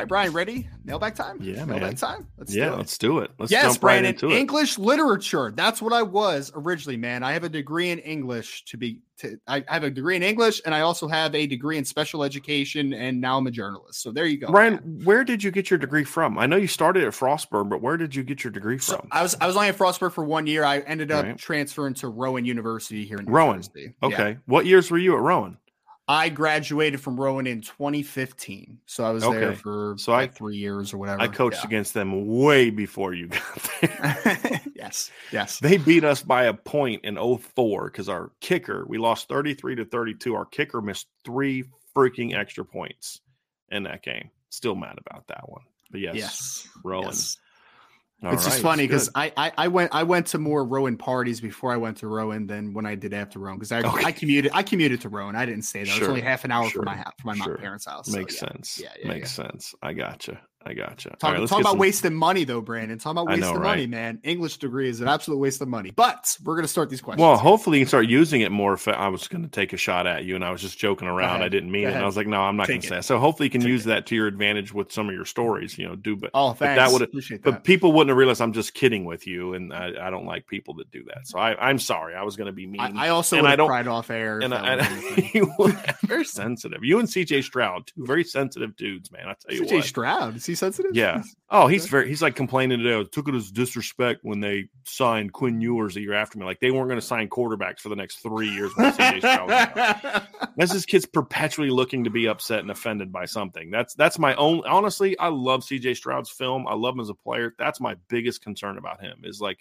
All right, Brian, ready? Mailbag time? Yeah, Mailbag man. time? Let's yeah, do it. let's do it. Let's yes, jump right into it. English literature. That's what I was originally, man. I have a degree in English to be. To, I have a degree in English, and I also have a degree in special education, and now I'm a journalist. So there you go, Brian, man. where did you get your degree from? I know you started at Frostburg, but where did you get your degree So from? I was I was only at Frostburg for one year. I ended up Right. transferring to Rowan University here in New Rowan. Jersey. Yeah. okay. What years were you at Rowan? I graduated from Rowan in 2015, so I was there for So I- three years or whatever. I coached Yeah. against them way before you got there. yes, yes. they beat us by a point in 04 because our kicker, we lost 33 to 32. Our kicker missed three freaking extra points in that game. Still mad about that one. But yes, Yes, Rowan. yes. All it's just funny because I, I I went I went to more Rowan parties before I went to Rowan than when I did after Rowan because I, Okay. I commuted I commuted to Rowan I didn't stay there it's Sure, only half an hour sure, from my from my sure. parents' house so makes yeah. sense. Yeah, yeah, makes sense. I gotcha. I gotcha. Talk, right, talk about some- wasting money though, Brandon. Talk about wasting know, money, man. English degree is an absolute waste of money. But we're gonna start these questions. Well, hopefully you can start using it more. If I was going to take a shot at you, and I was just joking around. I didn't mean it. And. I was like, no, I'm not to say. it. That. So hopefully you can Take use it. that to your advantage with some of your stories. You know, do but oh, but that would appreciate that. but people wouldn't have realized I'm just kidding with you, and I, I don't like people that do that. So I, I'm sorry. I was going to be mean. I, I also and I don't- cried off air. and I, was anything. you were very sensitive. You and CJ Stroud, two very sensitive dudes, man. I tell you CJ what. Stroud he sensitive? Yeah. Oh, he's very. He's like complaining today. I took it as disrespect when they signed Quinn Ewers a year after me. Like they weren't going to sign quarterbacks for the next three years. When CJ Stroud was out. That's this kid's perpetually looking to be upset and offended by something. That's that's my own. Honestly, I love CJ Stroud's film. I love him as a player. That's my biggest concern about him. Is like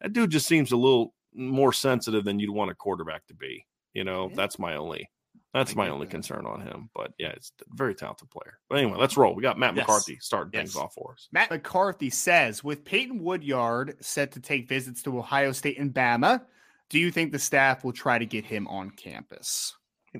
that dude just seems a little more sensitive than you'd want a quarterback to be. You know, Yeah. that's my only. That's my only that. concern on him. But yeah, it's a very talented player. But anyway, let's roll. We got Matt Yes. McCarthy starting things off for us. Matt McCarthy says, with Peyton Woodyard set to take visits to Ohio State and Bama, do you think the staff will try to get him on campus?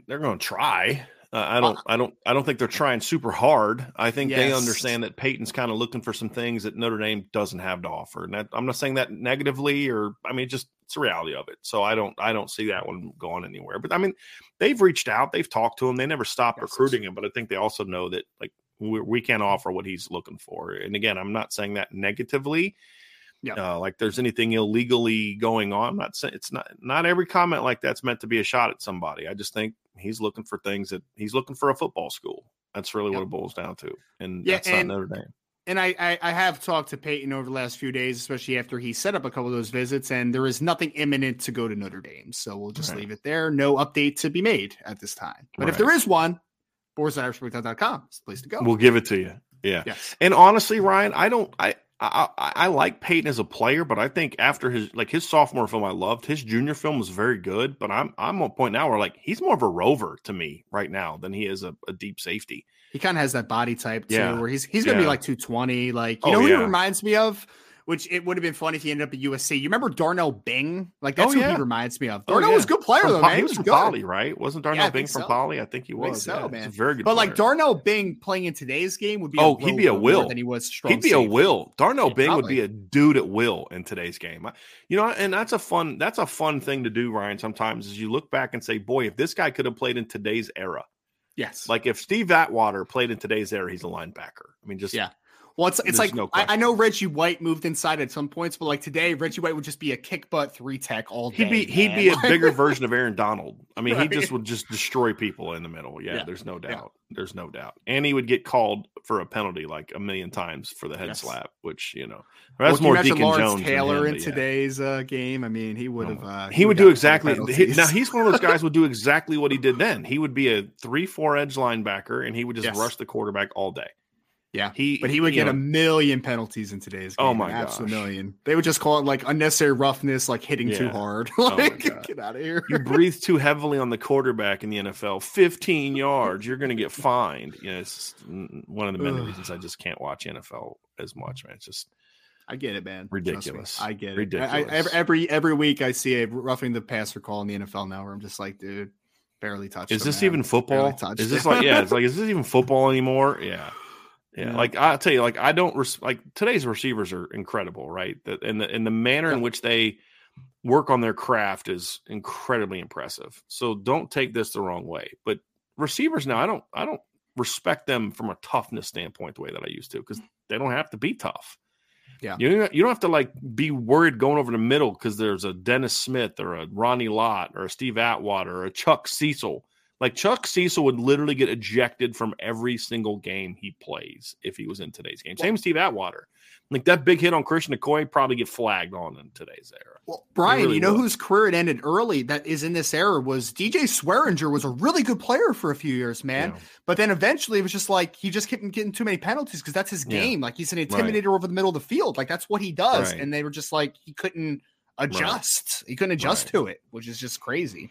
They're going to try. Uh, I don't. I don't. I don't think they're trying super hard. I think they understand that Peyton's kind of looking for some things that Notre Dame doesn't have to offer. And that, I'm not saying that negatively, or I mean, just it's the reality of it. So I don't. I don't see that one going anywhere. But I mean, they've reached out. They've talked to him. They never stopped Yes. recruiting him. But I think they also know that like we, we can't offer what he's looking for. And again, I'm not saying that negatively. Yeah. Uh, like there's anything illegally going on. I'm not saying it's not not every comment like that's meant to be a shot at somebody. I just think he's looking for things that he's looking for a football school. That's really what it boils down to. And Yeah, that's and- not Notre Dame. And I, I, I have talked to Peyton over the last few days, especially after he set up a couple of those visits, and there is nothing imminent to go to Notre Dame. So we'll just Right. leave it there. No update to be made at this time. But if there is one, boards.irishbreakdown.com is the place to go. We'll give it to you. Yeah. yes. And honestly, Ryan, I don't I I, I I like Peyton as a player, but I think after his like his sophomore film, I loved his junior film was very good. But I'm I'm on a point now where like he's more of a rover to me right now than he is a, a deep safety. He kind of has that body type too, Yeah. where he's he's gonna Yeah. be like 220. Like, you Oh, know who yeah. he reminds me of? Which it would have been funny if he ended up at USC. You remember Darnell Bing? Like that's Oh, who he reminds me of. Oh, Darnell yeah. was a good player From though, man. He was from good. Poly, right? Wasn't Darnell Yeah, Bing from so. Poly? I think he I think was. so, yeah. Man. a very good. But like. Darnell Bing playing in today's game would be Oh, a he'd be a little bit more will. than he was strong. He'd be a will. Darnell Yeah, Bing would be a dude at will in today's game. You know, and that's a fun that's a fun thing to do, Ryan. Sometimes is you look back and say, boy, if this guy could have played in today's era, Yes. like if Steve Atwater played in today's era, he's a linebacker. I mean, just Yeah. Well, it's, it's There's like no I, I know Reggie White moved inside at some points, but like today, Reggie White would just be a kick butt three tech all day. He'd be he'd man. be a bigger version of Aaron Donald. I mean, he just would just destroy people in the middle. Yeah, Yeah. there's no Yeah. doubt. There's no doubt. And he would get called for a penalty like a million times for the head Yes. slap, which you know Well, that's more Deacon Lawrence Jones. Taylor him, in yeah. today's uh, game. I mean, he would Oh have. Uh, he would do exactly. he- now he's one of those guys would do exactly what he did then. He would be a three-four edge linebacker, and he would just Yes. rush the quarterback all day. Yeah. He, But he would get a million penalties in today's oh game. Oh my an a million. They would just call it like unnecessary roughness, like hitting too hard. Oh like, God. get out of here. you breathe too heavily on the quarterback in the NFL. 15 yards, you're going to get fined. You know, it's one of the many reasons I just can't watch NFL as much, man. It's just I get it, man. Ridiculous. I get it. I, I, Ridiculous. every, every week I see a roughing the passer call in the NFL now, where I'm just like, dude, barely touched. is this man. even football? Is this like yeah? It's like is this even football anymore? Yeah. Yeah, Yeah. like I'll tell you, like I don't res- like today's receivers are incredible, right? That and the and the manner in which they work on their craft is incredibly impressive. So don't take this the wrong way. But receivers now, I don't I don't respect them from a toughness standpoint the way that I used to because mm. they don't have to be tough. Yeah. you don't, you don't have to like be worried going over the middle because there's a Dennis Smith or a Ronnie Lott or a Steve Atwater or a Chuck Cecil. Like Chuck Cecil would literally get ejected from every single game he plays if he was in today's game. Same with Steve Atwater. Like that big hit on Christian Okoye probably get flagged on in today's era. Well, Brian, really you know will. whose career it ended early that is in this era was DJ Swearinger was a really good player for a few years, man. Yeah. But then eventually it was just like he just kept getting too many penalties because that's his Yeah. game. Like he's an intimidator over the middle of the field. Like that's what he does. Right. And they were just like he couldn't adjust. He couldn't adjust Right. to it, which is just crazy.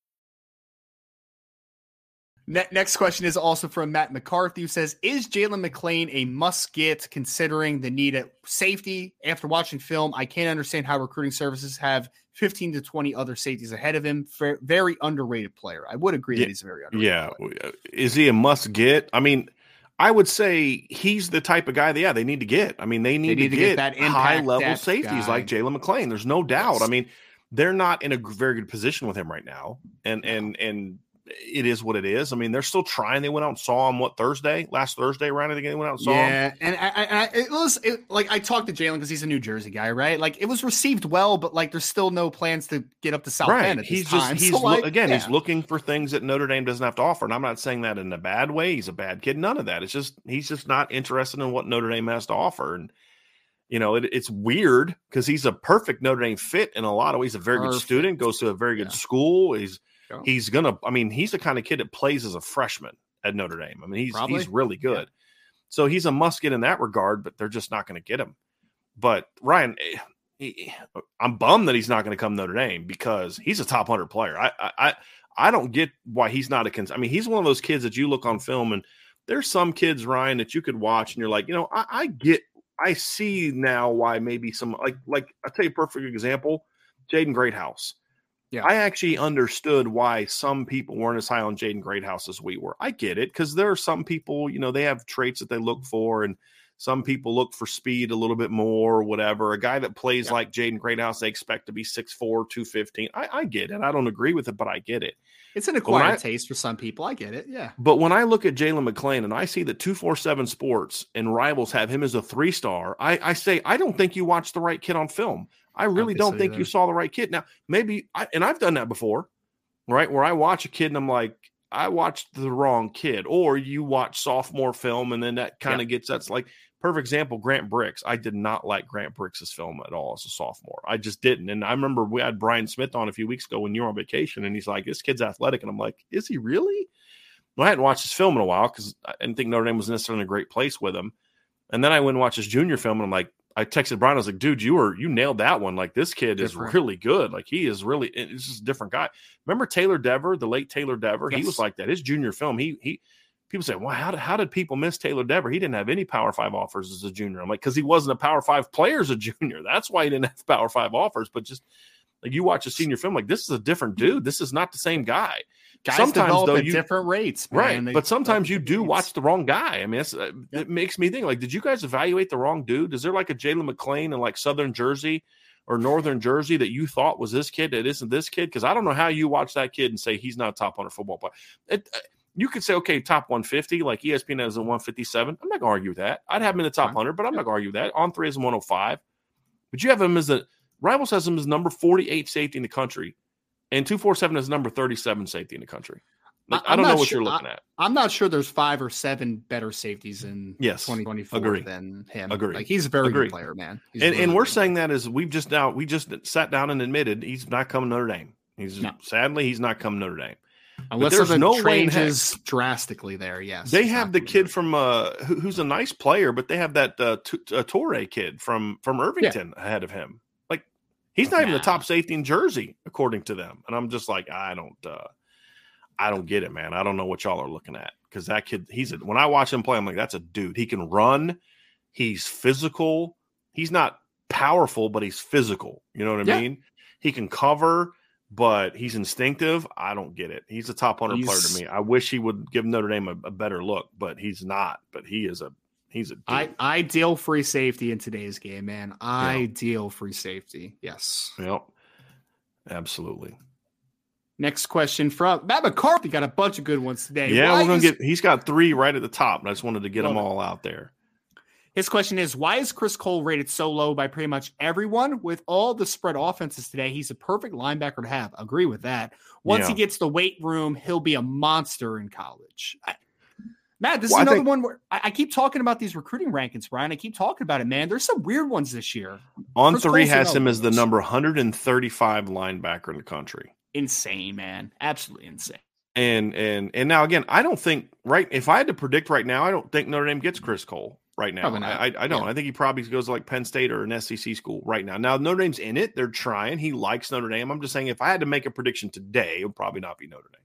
Ne- next question is also from Matt McCarthy, who says, "Is Jalen McLean a must-get considering the need at safety? After watching film, I can't understand how recruiting services have 15 to 20 other safeties ahead of him. Ver- very underrated player. I would agree Yeah, that he's a very underrated. Yeah. player. Uh, is he a must get? I mean, I would say he's the type of guy that, yeah, they need to get. I mean, they need, need to, to get get, that high level safeties guy. like Jalen McLean. There's no doubt. Yes. I mean, they're not in a very good position with him right now. And, and, and, it is what it is. I mean, they're still trying. They went out and saw him what Thursday, last Thursday, right? I think they went out and saw him. Yeah, and I, I, it was it, like I talked to Jalen because he's a New Jersey guy, right? Like it was received well, but like there's still no plans to get up to South Right. Bend at He's this just time. he's So, like, again, he's looking for things that Notre Dame doesn't have to offer. And I'm not saying that in a bad way. He's a bad kid. None of that. It's just he's just not interested in what Notre Dame has to offer. And You know, it, it's weird because he's a perfect Notre Dame fit in a lot of ways. He's a very Perfect. good student, goes to a very good Yeah. school. He's Yeah. he's gonna. I mean, he's the kind of kid that plays as a freshman at Notre Dame. I mean, he's Probably. he's really good. So he's a must get in that regard, but they're just not going to get him. But Ryan, eh, he, I'm bummed that he's not going to come Notre Dame because he's a top hundred player. I, I I I don't get why he's not a. Cons- I mean, he's one of those kids that you look on film and there's some kids Ryan that you could watch and you're like, you know, I, I get, I see now why maybe some like like I'll tell you a perfect example, Jaden Greathouse. Yeah. I actually understood why some people weren't as high on Jaden Greathouse as we were. I get it because there are some people, you know, they have traits that they look for, and some people look for speed a little bit more or whatever. A guy that plays Yeah. like Jaden Greathouse, they expect to be 6'4, 215. I, I get it. I don't agree with it, but I get it. It's an acquired I- taste for some people. I get it. Yeah. But when I look at Jalen McClain and I see that 247 Sports and rivals have him as a three star, I, I say, I don't think you watched the right kid on film. I really think don't think either. you saw the right kid. Now, maybe, I, and I've done that before, right? Where I watch a kid and I'm like, I watched the wrong kid, or you watch sophomore film and then that kind of gets that's like perfect example. Grant Brix. I did not like Grant Brix's film at all as a sophomore. I just didn't. And I remember we had Brian Smith on a few weeks ago when you were on vacation, and he's like, "This kid's athletic," and I'm like, "Is he really?" Well, I hadn't watched his film in a while because I didn't think Notre Dame was necessarily in a great place with him. And then I went and watched his junior film, and I'm like, I texted Brian. I was like, "Dude, you were you nailed that one. Like this kid Different. is really good. Like he is really. It's just a different guy. Remember Taylor Dever, the late Taylor Dever? He was like that. His junior film, he he. People say, "Well, how did, how did people miss Taylor Dever? He didn't have any Power Five offers as a junior." I'm like, "Because he wasn't a Power Five player as a junior. That's why he didn't have Power Five offers." But just like you watch a senior film, like this is a different dude. This is not the same guy. Guys Sometimes, develop though, at you- different rates, man. Right. They but sometimes you do watch the wrong guy. I mean, uh, Yeah. it makes me think like, did you guys evaluate the wrong dude? Is there like a Jalen McClain in like Southern Jersey or Northern Jersey that you thought was this kid that isn't this kid? Because I don't know how you watch that kid and say he's not a top 100 football player. It, uh, you could say, okay, top 150, like ESPN has a 157. I'm not going to argue with that. I'd have him in the top 100, but I'm not going to argue that. On three is 105. But you have him as a Rivals has him as number 48 safety in the country, and 247 is number 37 safety in the country. Like, I- don't know what sure- you're looking at. I'm not sure there's five or seven better safeties in Yes. 2024 Agree. than him. Agree. Like he's a very Agree. good player, man. He's and, really, and we're saying that as we've just now we just sat down and admitted he's not coming Notre Dame. He's No. sadly he's not coming Notre Dame. unless there's no changes drastically there. Yes, they have the kid from uh who, who's a nice player, but they have that uh, T- uh Torre kid from from Irvington ahead of him. He's not even the top safety in Jersey according to them. And I'm just like I don't uh I don't get it, man. I don't know what y'all are looking at because that kid he's a, when I watch him play, I'm like that's a dude. He can run. He's physical. He's not powerful, but he's physical. You know what I Yeah. mean? He can cover, but he's instinctive. I don't get it. He's a top hundred player to me. I wish he would give Notre Dame a, a better look, but he's not. But he is a he's a dude. I, ideal free safety in today's game, man. Ideal free safety. Yes. yep. Absolutely. Next question from Matt McCarthy got a bunch of good ones today. Yeah, Why we're gonna is- get. He's got three right at the top, and I just wanted to get them all out there. His question is why is Chris Cole rated so low by pretty much everyone with all the spread offenses today? He's a perfect linebacker to have. Agree with that. Once he gets the weight room, he'll be a monster in college. I- Matt, this Well, is another think- one where I, I keep talking about these recruiting rankings, Brian. I keep talking about it, man. There's some weird ones this year. On Chris three Cole's has him as the number 135 linebacker in the country. Insane, man. Absolutely insane. And and and now again, I don't think right. If I had to predict right now, I don't think Notre Dame gets Chris Cole right now. I. I, I don't. Yeah. I think he probably goes to like Penn State or an SEC school right now. Now Notre Dame's in it. They're trying. He likes Notre Dame. I'm just saying, if I had to make a prediction today, it would probably not be Notre Dame.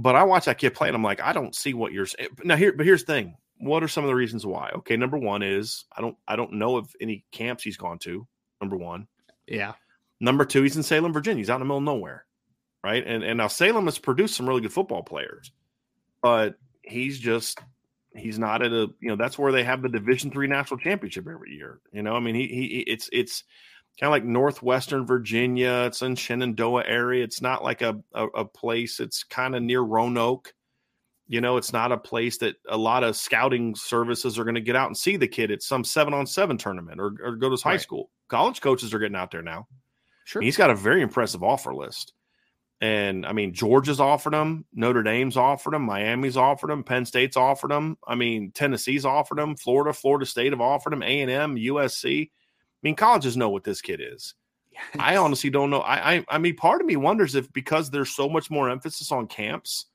But I watch that kid play, and I'm like, I don't see what you're. Eh, now here, but here's the thing. What are some of the reasons why? Okay, number one is I don't I don't know of any camps he's gone to. Number one. Yeah. Number two, he's in Salem, Virginia. He's out in the middle of nowhere, right? And and now Salem has produced some really good football players, but he's just he's not at a you know that's where they have the Division three national championship every year. You know, I mean he he it's it's kind of like northwestern Virginia. It's in Shenandoah area. It's not like a a, a place. It's kind of near Roanoke. You know, it's not a place that a lot of scouting services are going to get out and see the kid at some seven on seven tournament or, or go to his high Right. school. College coaches are getting out there now. Sure. He's got a very impressive offer list. And I mean, Georgia's offered him, Notre Dame's offered him, Miami's offered him, Penn State's offered him. I mean, Tennessee's offered him, Florida, Florida State have offered him, A and M, USC. I mean, colleges know what this kid is. I honestly don't know. I, I I mean, part of me wonders if because there's so much more emphasis on camps,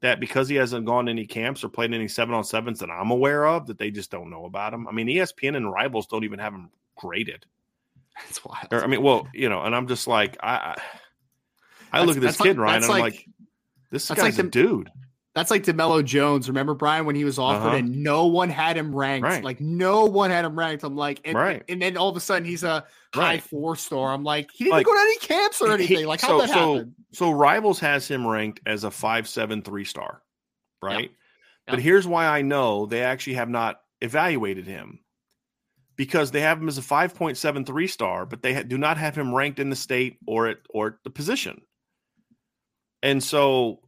that because he hasn't gone to any camps or played any seven on sevens that I'm aware of, that they just don't know about him. I mean, ESPN and rivals don't even have him graded. That's wild. Or, I mean, well, you know, and I'm just like, I, I, I look at this kid, that's Ryan, and I'm like- like, this guy's like a dude. That's like DeMello Jones. Remember Brian when he was offered Uh-huh. and no one had him ranked. Right. Like no one had him ranked. I'm like, and, Right. and then all of a sudden he's a high Right. four star. I'm like, he didn't Like, go to any camps or He- anything. Like how so, that so, happened? so Rivals has him ranked as a five seven three star, right? But Yep. here's why I know they actually have not evaluated him because they have him as a 5.73 star, but they ha- do not have him ranked in the state or at or at the position. And so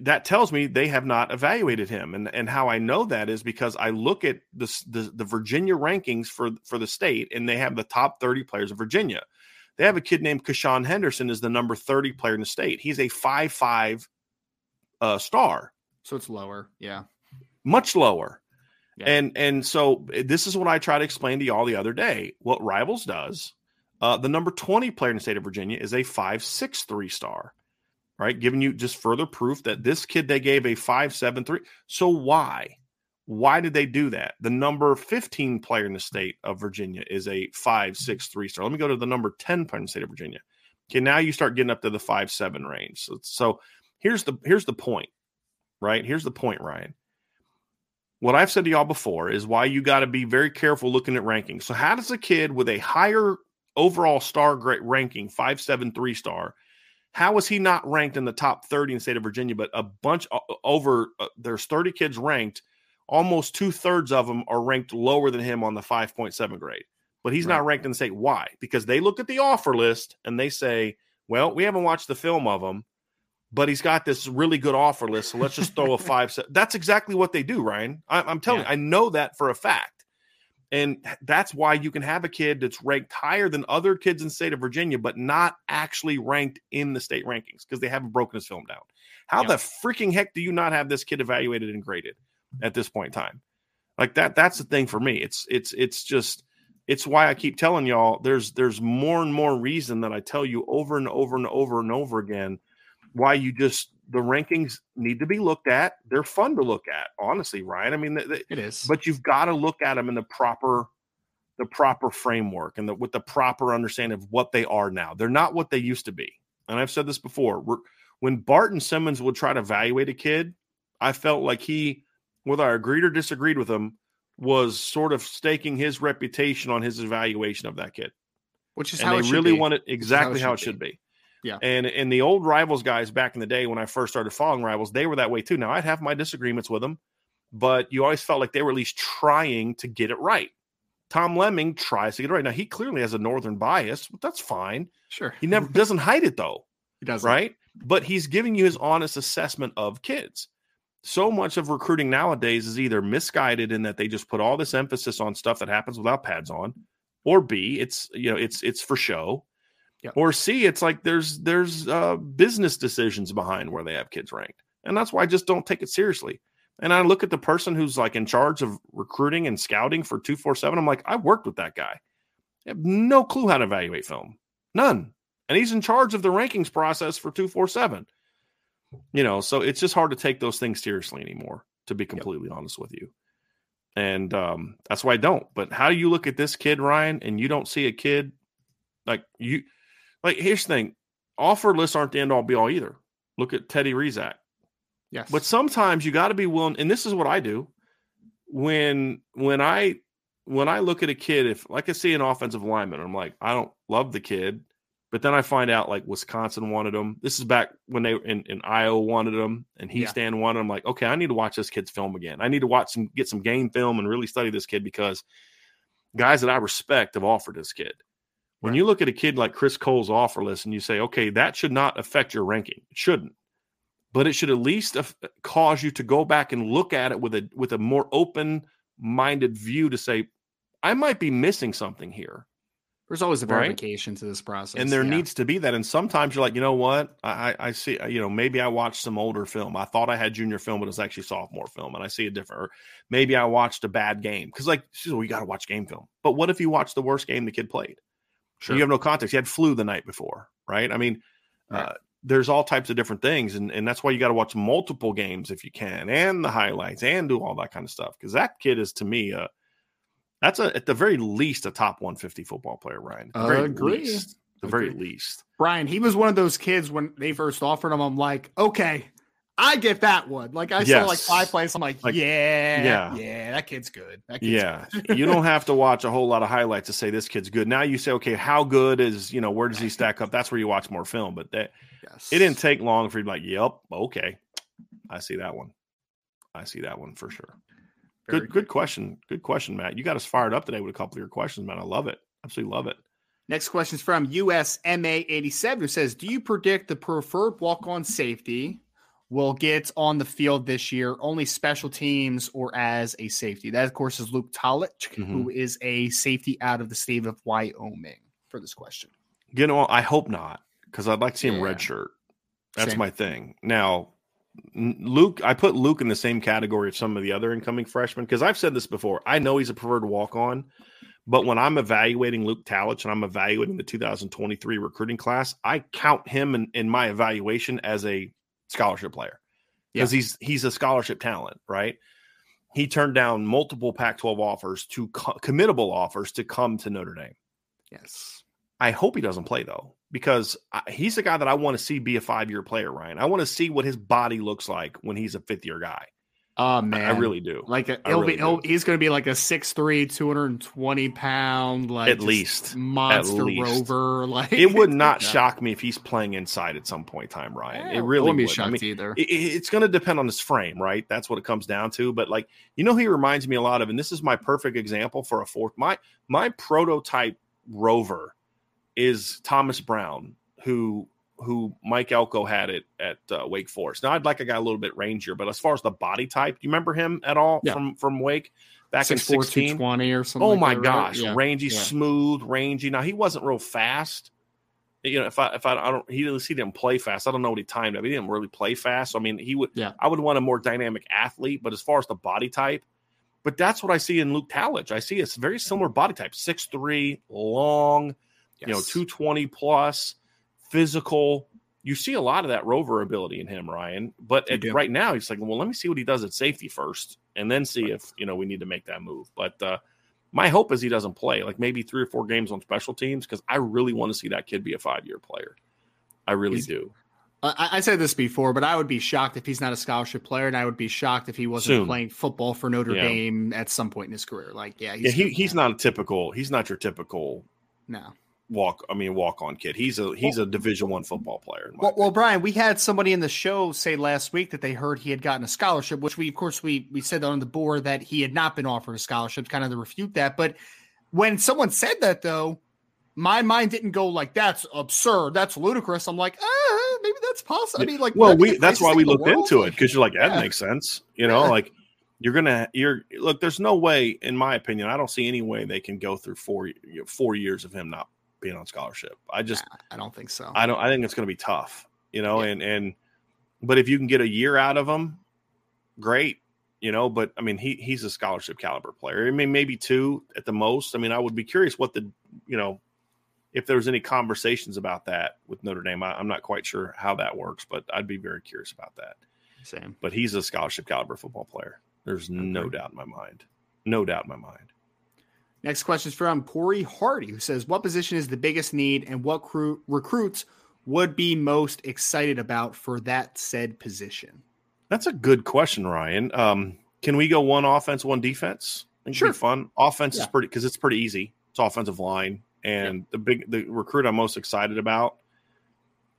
that tells me they have not evaluated him. And and how I know that is because I look at the the, the Virginia rankings for for the state, and they have the top 30 players of Virginia. They have a kid named Kashawn Henderson is the number 30 player in the state. He's a five five uh, star So it's lower. Yeah. much lower. Yeah. And and so eh, this is what I try to explain to y'all the other day. What Rivals does, uh, the number 20 player in the state of Virginia is a five six three star, right? Giving you just further proof that this kid they gave a five seven three. So why? Why did they do that? The number 15 player in the state of Virginia is a five mm-hmm. six three star. Let me go to the number 10 player in the state of Virginia. Okay, now you start getting up to the five seven range. So, so here's the here's the point, right? Here's the point, Ryan what I've said to y'all before is why you got to be very careful looking at rankings. So, how does a kid with a higher overall star grade ranking, five seven three star, how is he not ranked in the top thirty in the state of Virginia? But a bunch over uh, there's thirty kids ranked, almost two thirds of them are ranked lower than him on the five point seven grade. But he's not ranked in the state. Why? Because they look at the offer list and they say, "Well, we haven't watched the film of him." but he's got this really good offer list. So let's just throw a five. That's exactly what they do, Ryan. I, I'm telling Yeah. you, I know that for a fact. And that's why you can have a kid that's ranked higher than other kids in the state of Virginia, but not actually ranked in the state rankings because they haven't broken his film down. How Yeah. the freaking heck do you not have this kid evaluated and graded at this point in time? Like that, that's the thing for me. It's it's it's just it's why I keep telling y'all there's there's more and more reason that I tell you over and over and over and over again why you just the rankings need to be looked at. They're fun to look at, honestly, Ryan. I mean, they, they- It is. but you've got to look at them in the proper the proper framework and the, with the proper understanding of what they are now. They're not what they used to be. And I've said this before. When Barton Simmons would try to evaluate a kid, I felt like he, whether I agreed or disagreed with him, was sort of staking his reputation on his evaluation of that kid which is and how they it really be. want it exactly how how it it should should be. Yeah. And and the old rivals guys back in the day when I first started following rivals, they were that way too. Now I'd have my disagreements with them, but you always felt like they were at least trying to get it right. Tom Lemming tries to get it right. Now he clearly has a northern bias, but that's fine. Sure. He never doesn't hide it though He doesn't. right? But he's giving you his honest assessment of kids. So much of recruiting nowadays is either misguided in that they just put all this emphasis on stuff that happens without pads on, or B, it's you know it's it's for show, Yep. or C, it's like there's there's uh, business decisions behind where they have kids ranked, and that's why I just don't take it seriously. And I look at the person who's like in charge of recruiting and scouting for two four seven. I'm like, I worked with that guy. I have no clue how to evaluate film, none and he's in charge of the rankings process for 247 you know so it's just hard to take those things seriously anymore to be completely honest with you and um, that's why i don't but how do you look at this kid ryan and you don't see a kid like you like here's the thing offer lists aren't the end all be all either look at teddy rezac Yes. but sometimes you got to be willing, and this is what I do when when I when I look at a kid, if like I see an offensive lineman, I'm like, I don't love the kid, but then I find out like Wisconsin wanted him. This is back when they in, in Iowa wanted him and Yeah. Houston wanted him. I'm like, okay, I need to watch this kid's film again. I need to watch some get some game film and really study this kid because guys that I respect have offered this kid. When Right. you look at a kid like Chris Cole's offer list and you say, okay, that should not affect your ranking. It shouldn't but it should at least af- cause you to go back and look at it with a with a more open minded view to say i might be missing something here There's always a Right? verification to this process. and there yeah. needs to be that. And sometimes you're like, you know what? I, I see, you know, maybe I watched some older film. I thought I had junior film, but it's actually sophomore film, and I see a different. Or maybe I watched a bad game because, like, she's, well, you got to watch game film. But what if you watched the worst game the kid played? Sure. You have no context. You had flu the night before, right? I mean, Right. uh, there's all types of different things, and and that's why you got to watch multiple games if you can, and the highlights, and do all that kind of stuff. Because that kid is to me, uh, that's a at the very least a top 150 football player, Ryan. At the very Agree. least, the very least. Brian, he was one of those kids when they first offered him. I'm like, okay, I get that one. Like I saw like five plays. I'm like, Like, yeah, yeah. yeah, that kid's good. That kid's Yeah, good. you don't have to watch a whole lot of highlights to say this kid's good. Now you say, okay, how good is you know where does he stack up? That's where you watch more film. But that yes. it didn't take long for you to be like, yep, okay, I see that one. I see that one for sure. Very Good, good question. Good question, Matt. You got us fired up today with a couple of your questions, man. I love it. Absolutely love it. Next question is from USMA87 who says, Do you predict the preferred walk on safety will get on the field this year, only special teams or as a safety? That, of course, is Luke Talich, who mm-hmm. is a safety out of the state of Wyoming for this question. You know, I hope not because I'd like to see him Yeah. red shirt. That's Same. my thing. Now, Luke, I put Luke in the same category of some of the other incoming freshmen because I've said this before. I know he's a preferred walk on, but when I'm evaluating Luke Talich and I'm evaluating the 2023 recruiting class, I count him in, in my evaluation as a scholarship player because he's he's a scholarship talent, right? He turned down multiple Pac-12 offers to co- committable offers to come to Notre Dame. Yes. I hope he doesn't play though, because I, he's the guy that I want to see be a five year player. Ryan, I want to see what his body looks like when he's a fifth year guy. Oh, man. I really do. Like a, I he'll really be, do. he's going to be like a 6'3", 220 pound, like At least. monster least. rover. Like it would not Yeah. shock me if he's playing inside at some point in time, Ryan. Yeah, it really wouldn't be would. I shocked mean, either. it- it- it's going to depend on his frame, right? That's what it comes down to. But like, you know, he reminds me a lot of, and this is my perfect example for a fourth. My my prototype rover is Thomas Brown, who who Mike Elko had it at uh, Wake Forest. Now I'd like a guy a little bit rangier, but as far as the body type, do you remember him at all Yeah. from from Wake back in 6'4", sixteen? 220 or something. Oh like my that, right? gosh, Yeah. rangy, yeah. smooth, rangy. Now he wasn't real fast. You know, if I if I, I don't he didn't he didn't play fast. I don't know what he timed up. He didn't really play fast. So, I mean, he would. Yeah. I would want a more dynamic athlete. But as far as the body type, but that's what I see in Luke Talich. I see a very similar body type: six three, long, you know, two twenty plus, physical. You see a lot of that rover ability in him, Ryan. But at, right now, he's like, well, let me see what he does at safety first, and then see if you know we need to make that move. But uh, my hope is he doesn't play like maybe three or four games on special teams because I really want to see that kid be a five year player. I really He's- do. I, I said this before, but I would be shocked if he's not a scholarship player, and I would be shocked if he wasn't Soon. playing football for Notre Yeah. Dame at some point in his career. Like, yeah, he's yeah, he, he's not a typical. He's not your typical No. Walk. I mean, walk on kid. He's a he's a Division One football player. Well, well. Brian, we had somebody in the show say last week that they heard he had gotten a scholarship, which we, of course, we we said on the board that he had not been offered a scholarship, kind of to refute that. But when someone said that, though, my mind didn't go like that's absurd, that's ludicrous. I'm like, ah, maybe that's possible. I mean, like, well, we that's why we looked into it because you're like that Yeah. makes sense. You know, Yeah. like you're gonna you're look. There's no way, in my opinion, I don't see any way they can go through four four years of him not being on scholarship. I just I don't think so. I don't. I think it's going to be tough, you know. Yeah. And and but if you can get a year out of him, great, you know. But I mean, he he's a scholarship caliber player. I mean, maybe two at the most. I mean, I would be curious what the you know if there was any conversations about that with Notre Dame. I, I'm not quite sure how that works, but I'd be very curious about that. Same. But he's a scholarship caliber football player. There's no doubt in my mind. No doubt in my mind. Next question is from Corey Hardy, who says, "What position is the biggest need, and what crew recruits would be most excited about for that said position?" That's a good question, Ryan. Um, can we go one offense, one defense? Sure. fun. Offense is pretty because it's pretty easy. It's offensive line, and the big the recruit I'm most excited about.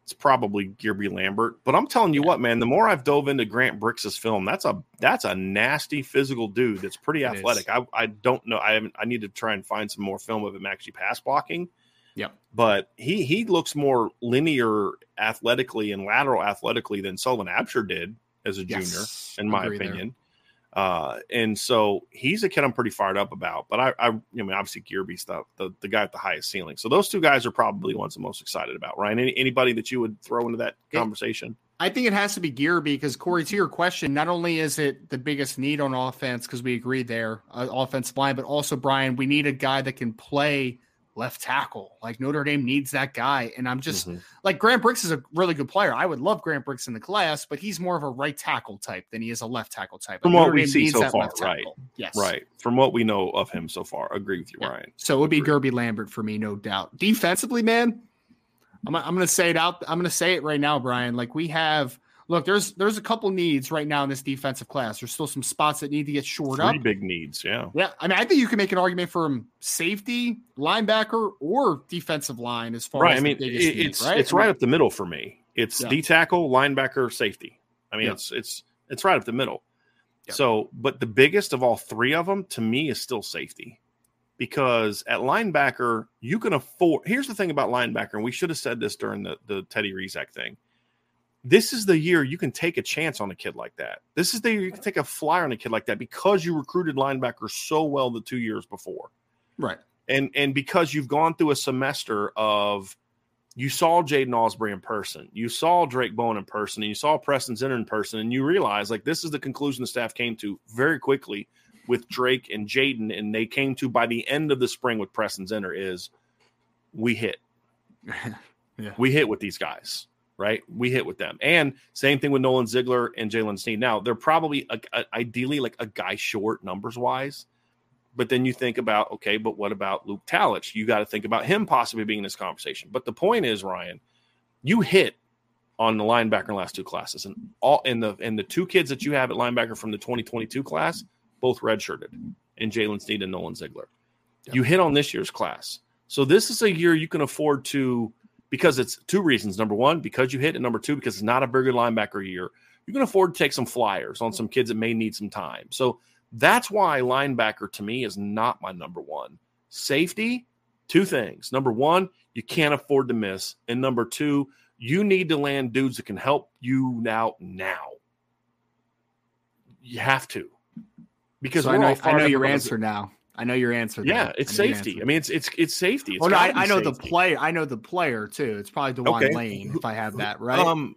It's probably Guerby Lambert, but I'm telling you Yeah. what, man. The more I've dove into Grant Brix's film, that's a that's a nasty physical dude. That's pretty athletic. I I don't know. I haven't. I need to try and find some more film of him actually pass blocking. Yeah. But he he looks more linear athletically and lateral athletically than Sullivan Absher did as a junior in my agree there. Uh, and so he's a kid I'm pretty fired up about. But I, I, I mean, obviously Guerby stuff, the, the guy at the highest ceiling. So those two guys are probably the ones I'm most excited about. Ryan, any, anybody that you would throw into that conversation? I think it has to be Guerby because Corey, to your question, not only is it the biggest need on offense because we agreed there, uh, offensive line, but also Brian, we need a guy that can play left tackle. Like Notre Dame needs that guy. And I'm just mm-hmm. like Grant Brooks is a really good player. I would love Grant Brooks in the class, but he's more of a right tackle type than he is a left tackle type. From what we see so far, right? Yes, right. From what we know of him so far, agree with you, yeah. Ryan. So it would be Guerby Lambert for me, no doubt. Defensively, man, I'm, I'm going to say it out. I'm going to say it right now, Brian. Like we have look, there's there's a couple needs right now in this defensive class. There's still some spots that need to get shored Three up. Big needs, yeah. Yeah, I mean, I think you can make an argument for safety, linebacker, or defensive line as far right. as I mean, it's needs, right? it's right up the middle for me. It's yeah. D tackle, linebacker, safety. I mean, yeah. it's it's it's right up the middle. Yeah. So, but the biggest of all three of them to me is still safety. Because at linebacker, you can afford. Here's the thing about linebacker, and we should have said this during the, the Teddy Rezac thing this is the year you can take a chance on a kid like that. This is the year you can take a flyer on a kid like that because you recruited linebackers so well the two years before. Right. And and because you've gone through a semester of you saw Jaiden Ausberry in person, you saw Drayk Bowen in person, and you saw Preston Zinner in person, and you realize like this is the conclusion the staff came to very quickly with Drake and Jaden, and they came to by the end of the spring with Preston Zinner is we hit. yeah. We hit with these guys right? We hit with them. And same thing with Nolan Ziegler and Jaylen Sneed. Now, they're probably a, a, ideally like a guy short numbers wise. But then you think about, okay, but what about Luke Talich? You got to think about him possibly being in this conversation. But the point is, Ryan, you hit on the linebacker in the last two classes. And all in the and the two kids that you have at linebacker from the 2022 class, both redshirted, and Jaylen Sneed and Nolan Ziegler. Yep. You hit on this year's class. So this is a year you can afford to because it's two reasons. Number one, because you hit, and number two, because it's not a very good linebacker year. You can afford to take some flyers on some kids that may need some time. So that's why linebacker to me is not my number one. Safety, two things. Number one, you can't afford to miss. And number two, you need to land dudes that can help you now. now. You have to. Because so I know, I know your answer now. I know your answer. Yeah, it's safety. I mean, it's it's it's safety. It's well, no, I, I, know safety. the player. I know the player too. It's probably Dewan okay. Lane if I have that right. Um,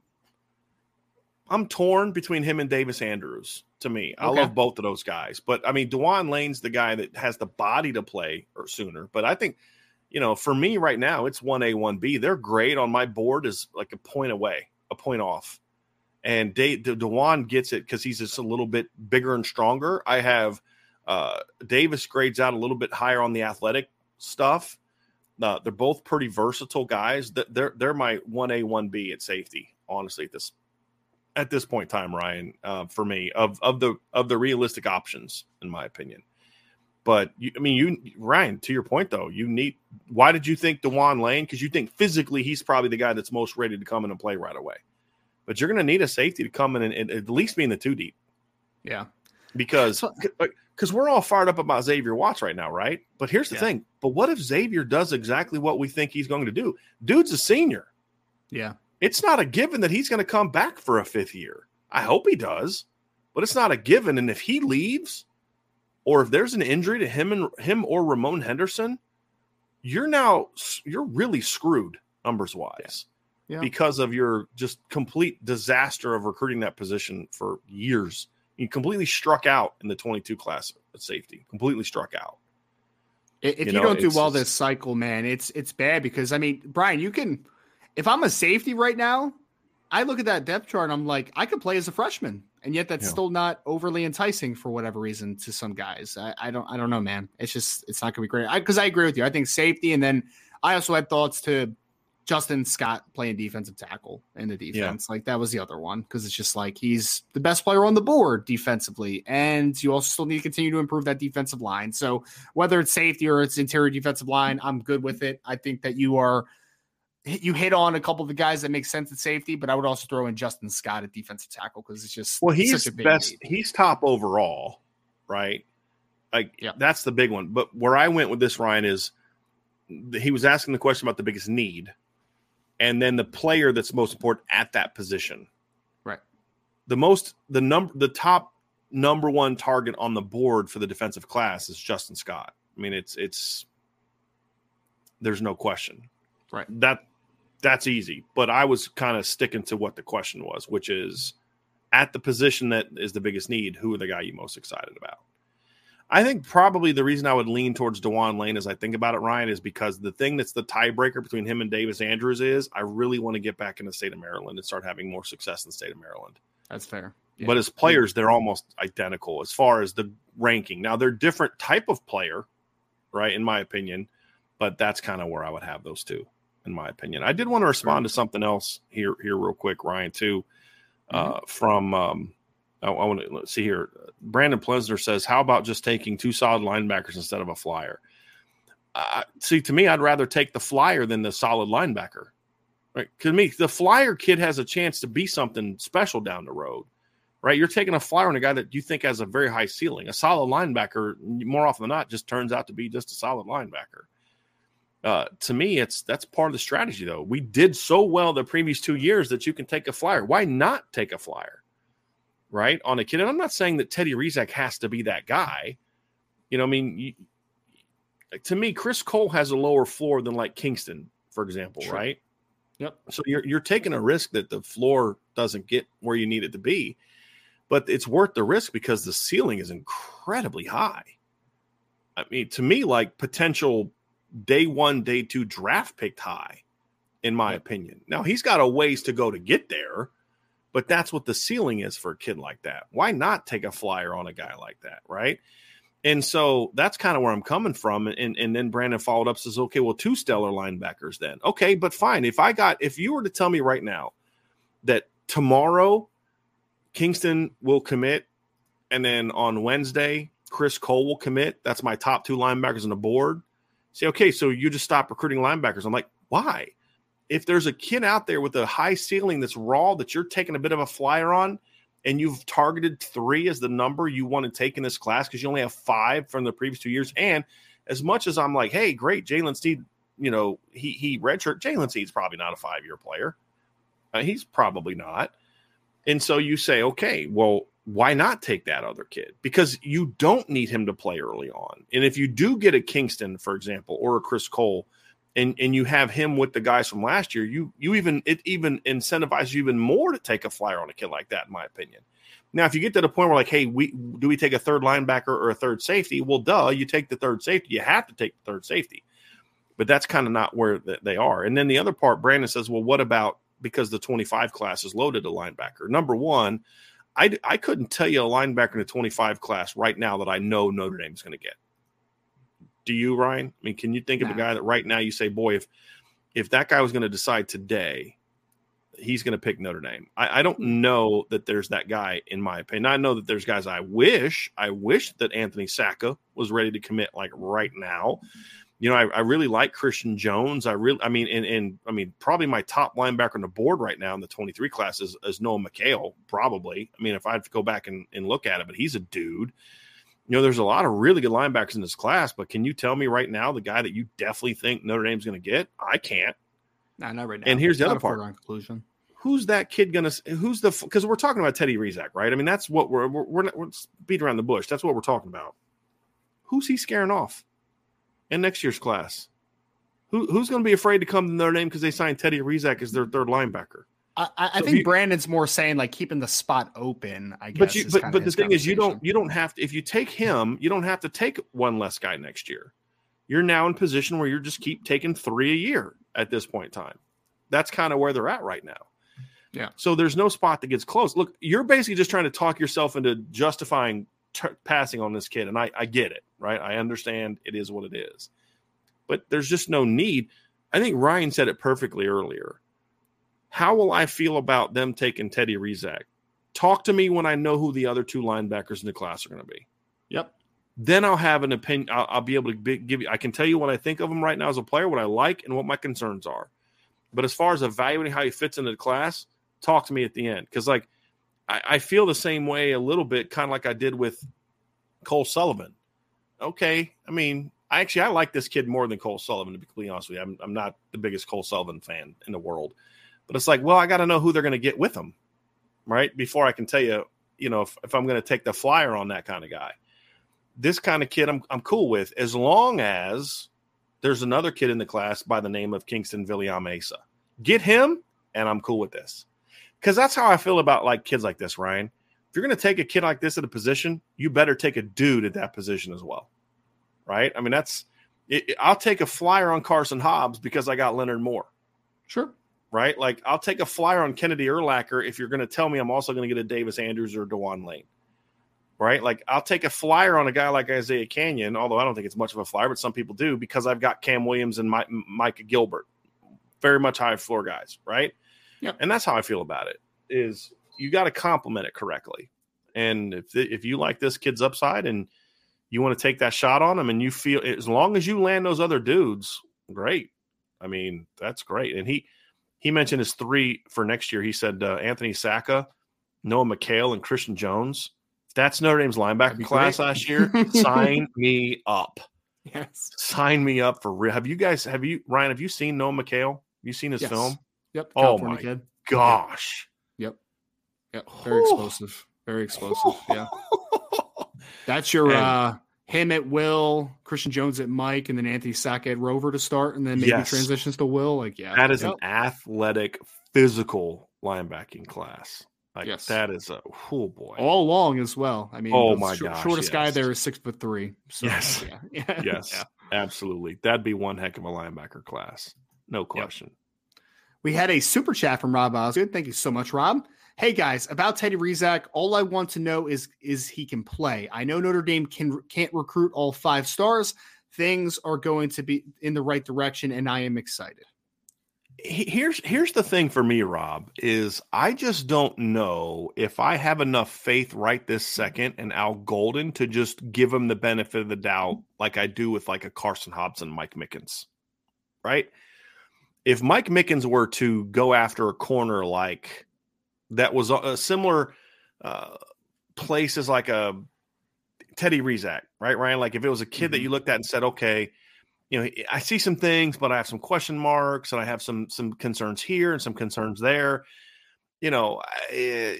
I'm torn between him and Davis Andrews. To me, I love both of those guys, but I mean, Dewan Lane's the guy that has the body to play or sooner. But I think, you know, for me right now, it's one A, one B. Their grade on my board is like a point away, a point off, and De- De- Dewan gets it because he's just a little bit bigger and stronger. I have uh, Davis grades out a little bit higher on the athletic stuff. Uh, they're both pretty versatile guys. They're they're my one A one B at safety. Honestly, at this at this point in time, Ryan, uh, for me of of the of the realistic options, in my opinion. But you, I mean, you Ryan, to your point though, you need. Why did you think Dewan Lane? Because you think physically he's probably the guy that's most ready to come in and play right away. But you're going to need a safety to come in and, and at least be in the two deep. Yeah, because because we're all fired up about Xavier Watts right now, right? But here's the yeah. thing. But what if Xavier does exactly what we think he's going to do? Dude's a senior. Yeah. It's not a given that he's going to come back for a fifth year. I hope he does, but it's not a given. And if he leaves, or if there's an injury to him and him or Ramon Henderson, you're now you're really screwed numbers wise. Yeah. Yeah. Because of your just complete disaster of recruiting that position for years he completely struck out in the 22 class at safety. Completely struck out. If you, you know, don't do well this cycle, man, it's it's bad because I mean, Brian, you can if I'm a safety right now, I look at that depth chart and I'm like, I could play as a freshman, and yet that's yeah. still not overly enticing for whatever reason to some guys. I, I don't I don't know, man. It's just it's not gonna be great. Because I, I agree with you. I think safety, and then I also had thoughts to Justin Scott playing defensive tackle in the defense. Yeah. Like that was the other one because it's just like he's the best player on the board defensively. And you also still need to continue to improve that defensive line. So whether it's safety or it's interior defensive line, I'm good with it. I think that you are you hit on a couple of the guys that make sense at safety, but I would also throw in Justin Scott at defensive tackle because it's just well, he's best. Need. He's top overall, right? Like yeah. that's the big one. But where I went with this, Ryan, is he was asking the question about the biggest need and then the player that's most important at that position. Right. The most the number the top number one target on the board for the defensive class is Justin Scott. I mean, it's it's there's no question. Right. That that's easy. But I was kind of sticking to what the question was, which is at the position that is the biggest need, who are the guy you most excited about? I think probably the reason I would lean towards Dewan Lane as I think about it, Ryan, is because the thing that's the tiebreaker between him and Davis Andrews is I really want to get back in the state of Maryland and start having more success in the state of Maryland. That's fair. Yeah. But as players, they're almost identical as far as the ranking. Now they're different type of player, right? In my opinion, but that's kind of where I would have those two, in my opinion. I did want to respond to something else here, here real quick, Ryan, too, uh, mm-hmm. from um, I, I want to see here. Brandon Plesner says, "How about just taking two solid linebackers instead of a flyer?" Uh, see, to me, I'd rather take the flyer than the solid linebacker. Right? Because me, the flyer kid has a chance to be something special down the road. Right? You're taking a flyer on a guy that you think has a very high ceiling. A solid linebacker, more often than not, just turns out to be just a solid linebacker. Uh, to me, it's that's part of the strategy, though. We did so well the previous two years that you can take a flyer. Why not take a flyer? Right, on a kid. And I'm not saying that Teddy Rezac has to be that guy. You know, I mean, you, to me, Chris Cole has a lower floor than like Kingston, for example, sure. right? Yep. So you're you're taking a risk that the floor doesn't get where you need it to be, but it's worth the risk because the ceiling is incredibly high. I mean, to me, like potential day one, day two draft picked high, in my yep. opinion. Now he's got a ways to go to get there, but that's what the ceiling is for a kid like that. Why not take a flyer on a guy like that, right? And so that's kind of where I'm coming from. And, and then Brandon followed up says, okay, well, two stellar linebackers then. Okay, but fine. If I got, if you were to tell me right now that tomorrow Kingston will commit and then on Wednesday, Chris Cole will commit, that's my top two linebackers on the board. Say, okay, so you just stop recruiting linebackers. I'm like, why? If there's a kid out there with a high ceiling that's raw that you're taking a bit of a flyer on and you've targeted three as the number you want to take in this class because you only have five from the previous two years. And as much as I'm like, hey, great, Jaylen Sneed, you know, he he redshirt. Jaylen Sneed's probably not a five year player. Uh, he's probably not. And so you say, okay, well, why not take that other kid? Because you don't need him to play early on. And if you do get a Kingston, for example, or a Chris Cole, and and you have him with the guys from last year, you you even it even incentivizes you even more to take a flyer on a kid like that, in my opinion. Now, if you get to the point where like, hey, we do we take a third linebacker or a third safety? Well, duh, you take the third safety. You have to take the third safety, but that's kind of not where they are. And then the other part, Brandon says, well, what about because the 25 class is loaded a linebacker? Number one, I I couldn't tell you a linebacker in the 25 class right now that I know Notre is going to get. Do you, Ryan? I mean, can you think of a guy that right now you say, boy, if if that guy was going to decide today, he's going to pick Notre Dame. I, I, don't hmm. know that there's that guy in my opinion. I know that there's guys I wish, I wish that Anthony Sacca was ready to commit like right now. You know, I, I really like Christian Jones. I really, I mean, and, and I mean, probably my top linebacker on the board right now in the 23 class is, is Noah McHale, probably. I mean, if I have to go back and, and look at it, but he's a dude you know, there's a lot of really good linebackers in this class, but can you tell me right now the guy that you definitely think Notre Dame's going to get? I can't. No, not right now. And here's the other part. Conclusion. Who's that kid going to? Who's the? Because we're talking about Teddy Rezac, right? I mean, that's what we're we're we're, not, we're beat around the bush. That's what we're talking about. Who's he scaring off in next year's class? Who who's going to be afraid to come to Notre Dame because they signed Teddy Rezac as their third linebacker? I, I so think you, Brandon's more saying like keeping the spot open. I guess. But you, but, but the thing is, you don't you don't have to. If you take him, you don't have to take one less guy next year. You're now in position where you just keep taking three a year at this point in time. That's kind of where they're at right now. Yeah. So there's no spot that gets close. Look, you're basically just trying to talk yourself into justifying t- passing on this kid, and I, I get it, right? I understand it is what it is, but there's just no need. I think Ryan said it perfectly earlier how will I feel about them taking Teddy Rezac? Talk to me when I know who the other two linebackers in the class are going to be. Yep. Then I'll have an opinion. I'll, I'll be able to be, give you. I can tell you what I think of him right now as a player, what I like, and what my concerns are. But as far as evaluating how he fits into the class, talk to me at the end because, like, I, I feel the same way a little bit, kind of like I did with Cole Sullivan. Okay, I mean, I actually I like this kid more than Cole Sullivan. To be completely honest with you, I'm, I'm not the biggest Cole Sullivan fan in the world. But it's like, well, I got to know who they're going to get with them, right? Before I can tell you you know, if, if I'm going to take the flyer on that kind of guy. This kind of kid, I'm I'm cool with as long as there's another kid in the class by the name of Kingston Mesa. Get him, and I'm cool with this. Because that's how I feel about like kids like this, Ryan. If you're going to take a kid like this at a position, you better take a dude at that position as well, right? I mean, that's it, I'll take a flyer on Carson Hobbs because I got Leonard Moore. Sure. Right? Like I'll take a flyer on Kennedy Urlacher if you're going to tell me I'm also going to get a Davis Andrews or Dewan Lane right? Like I'll take a flyer on a guy like Isaiah Canyon, although I don't think it's much of a flyer, but some people do because I've got Cam Williams and Mike, Micah Gilbert, very much high floor guys, right? Yeah, and that's how I feel about it. Is you got to compliment it correctly, and if if you like this kid's upside and you want to take that shot on him, and you feel as long as you land those other dudes, great. I mean, that's great. And he he mentioned his three for next year. He said uh, Anthony Sacca, Noah McHale, and Christian Jones that's Notre Dame's linebacker class great. last year. Sign me up. Yes. Sign me up for real. Have you guys, have you, Ryan, have you seen Noah McHale? Have you seen his yes. film? Yep. Oh California oh my kid. gosh. Yep. Yep. Very explosive. Very explosive. Yeah. That's your, and, uh, him at Will, Christian Jones at Mike, and then Anthony Sacca at Rover to start, and then maybe yes. transitions to Will. Like, yeah, that is yep. an athletic, physical linebacking class. Like yes. that is a oh boy. All long as well. I mean, oh my sh- gosh, shortest yes. guy there is six foot three. So, yes, yeah. yes, yeah. absolutely. That'd be one heck of a linebacker class, no question. Yep. We had a super chat from Rob Osgood. Thank you so much, Rob. Hey guys, about Teddy Rezac, all I want to know is is he can play. I know Notre Dame can can't recruit all five stars. Things are going to be in the right direction, and I am excited here's here's the thing for me rob is i just don't know if i have enough faith right this second and al golden to just give him the benefit of the doubt like i do with like a carson hobson mike mickens right if mike mickens were to go after a corner like that was a, similar uh, place as like a teddy rezac right ryan like if it was a kid mm-hmm. that you looked at and said okay you know, I see some things, but I have some question marks and I have some some concerns here and some concerns there. You know, I,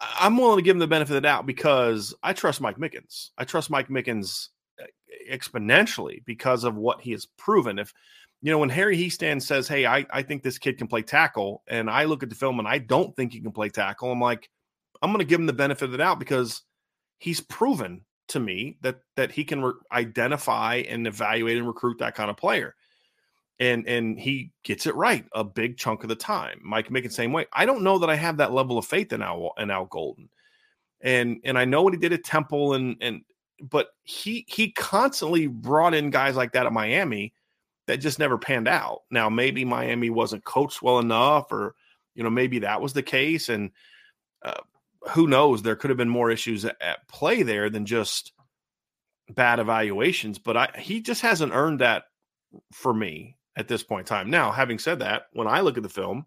I'm willing to give him the benefit of the doubt because I trust Mike Mickens. I trust Mike Mickens uh, exponentially because of what he has proven. If you know, when Harry Hiestand says, "Hey, I, I think this kid can play tackle," and I look at the film and I don't think he can play tackle, I'm like, I'm going to give him the benefit of the doubt because he's proven to me that that he can re- identify and evaluate and recruit that kind of player. And and he gets it right a big chunk of the time. Mike make it same way. I don't know that I have that level of faith in Al in Al Golden. And and I know what he did at Temple and and but he he constantly brought in guys like that at Miami that just never panned out. Now maybe Miami wasn't coached well enough or you know maybe that was the case and uh, who knows? There could have been more issues at, play there than just bad evaluations, but I he just hasn't earned that for me at this point in time. Now, having said that, when I look at the film,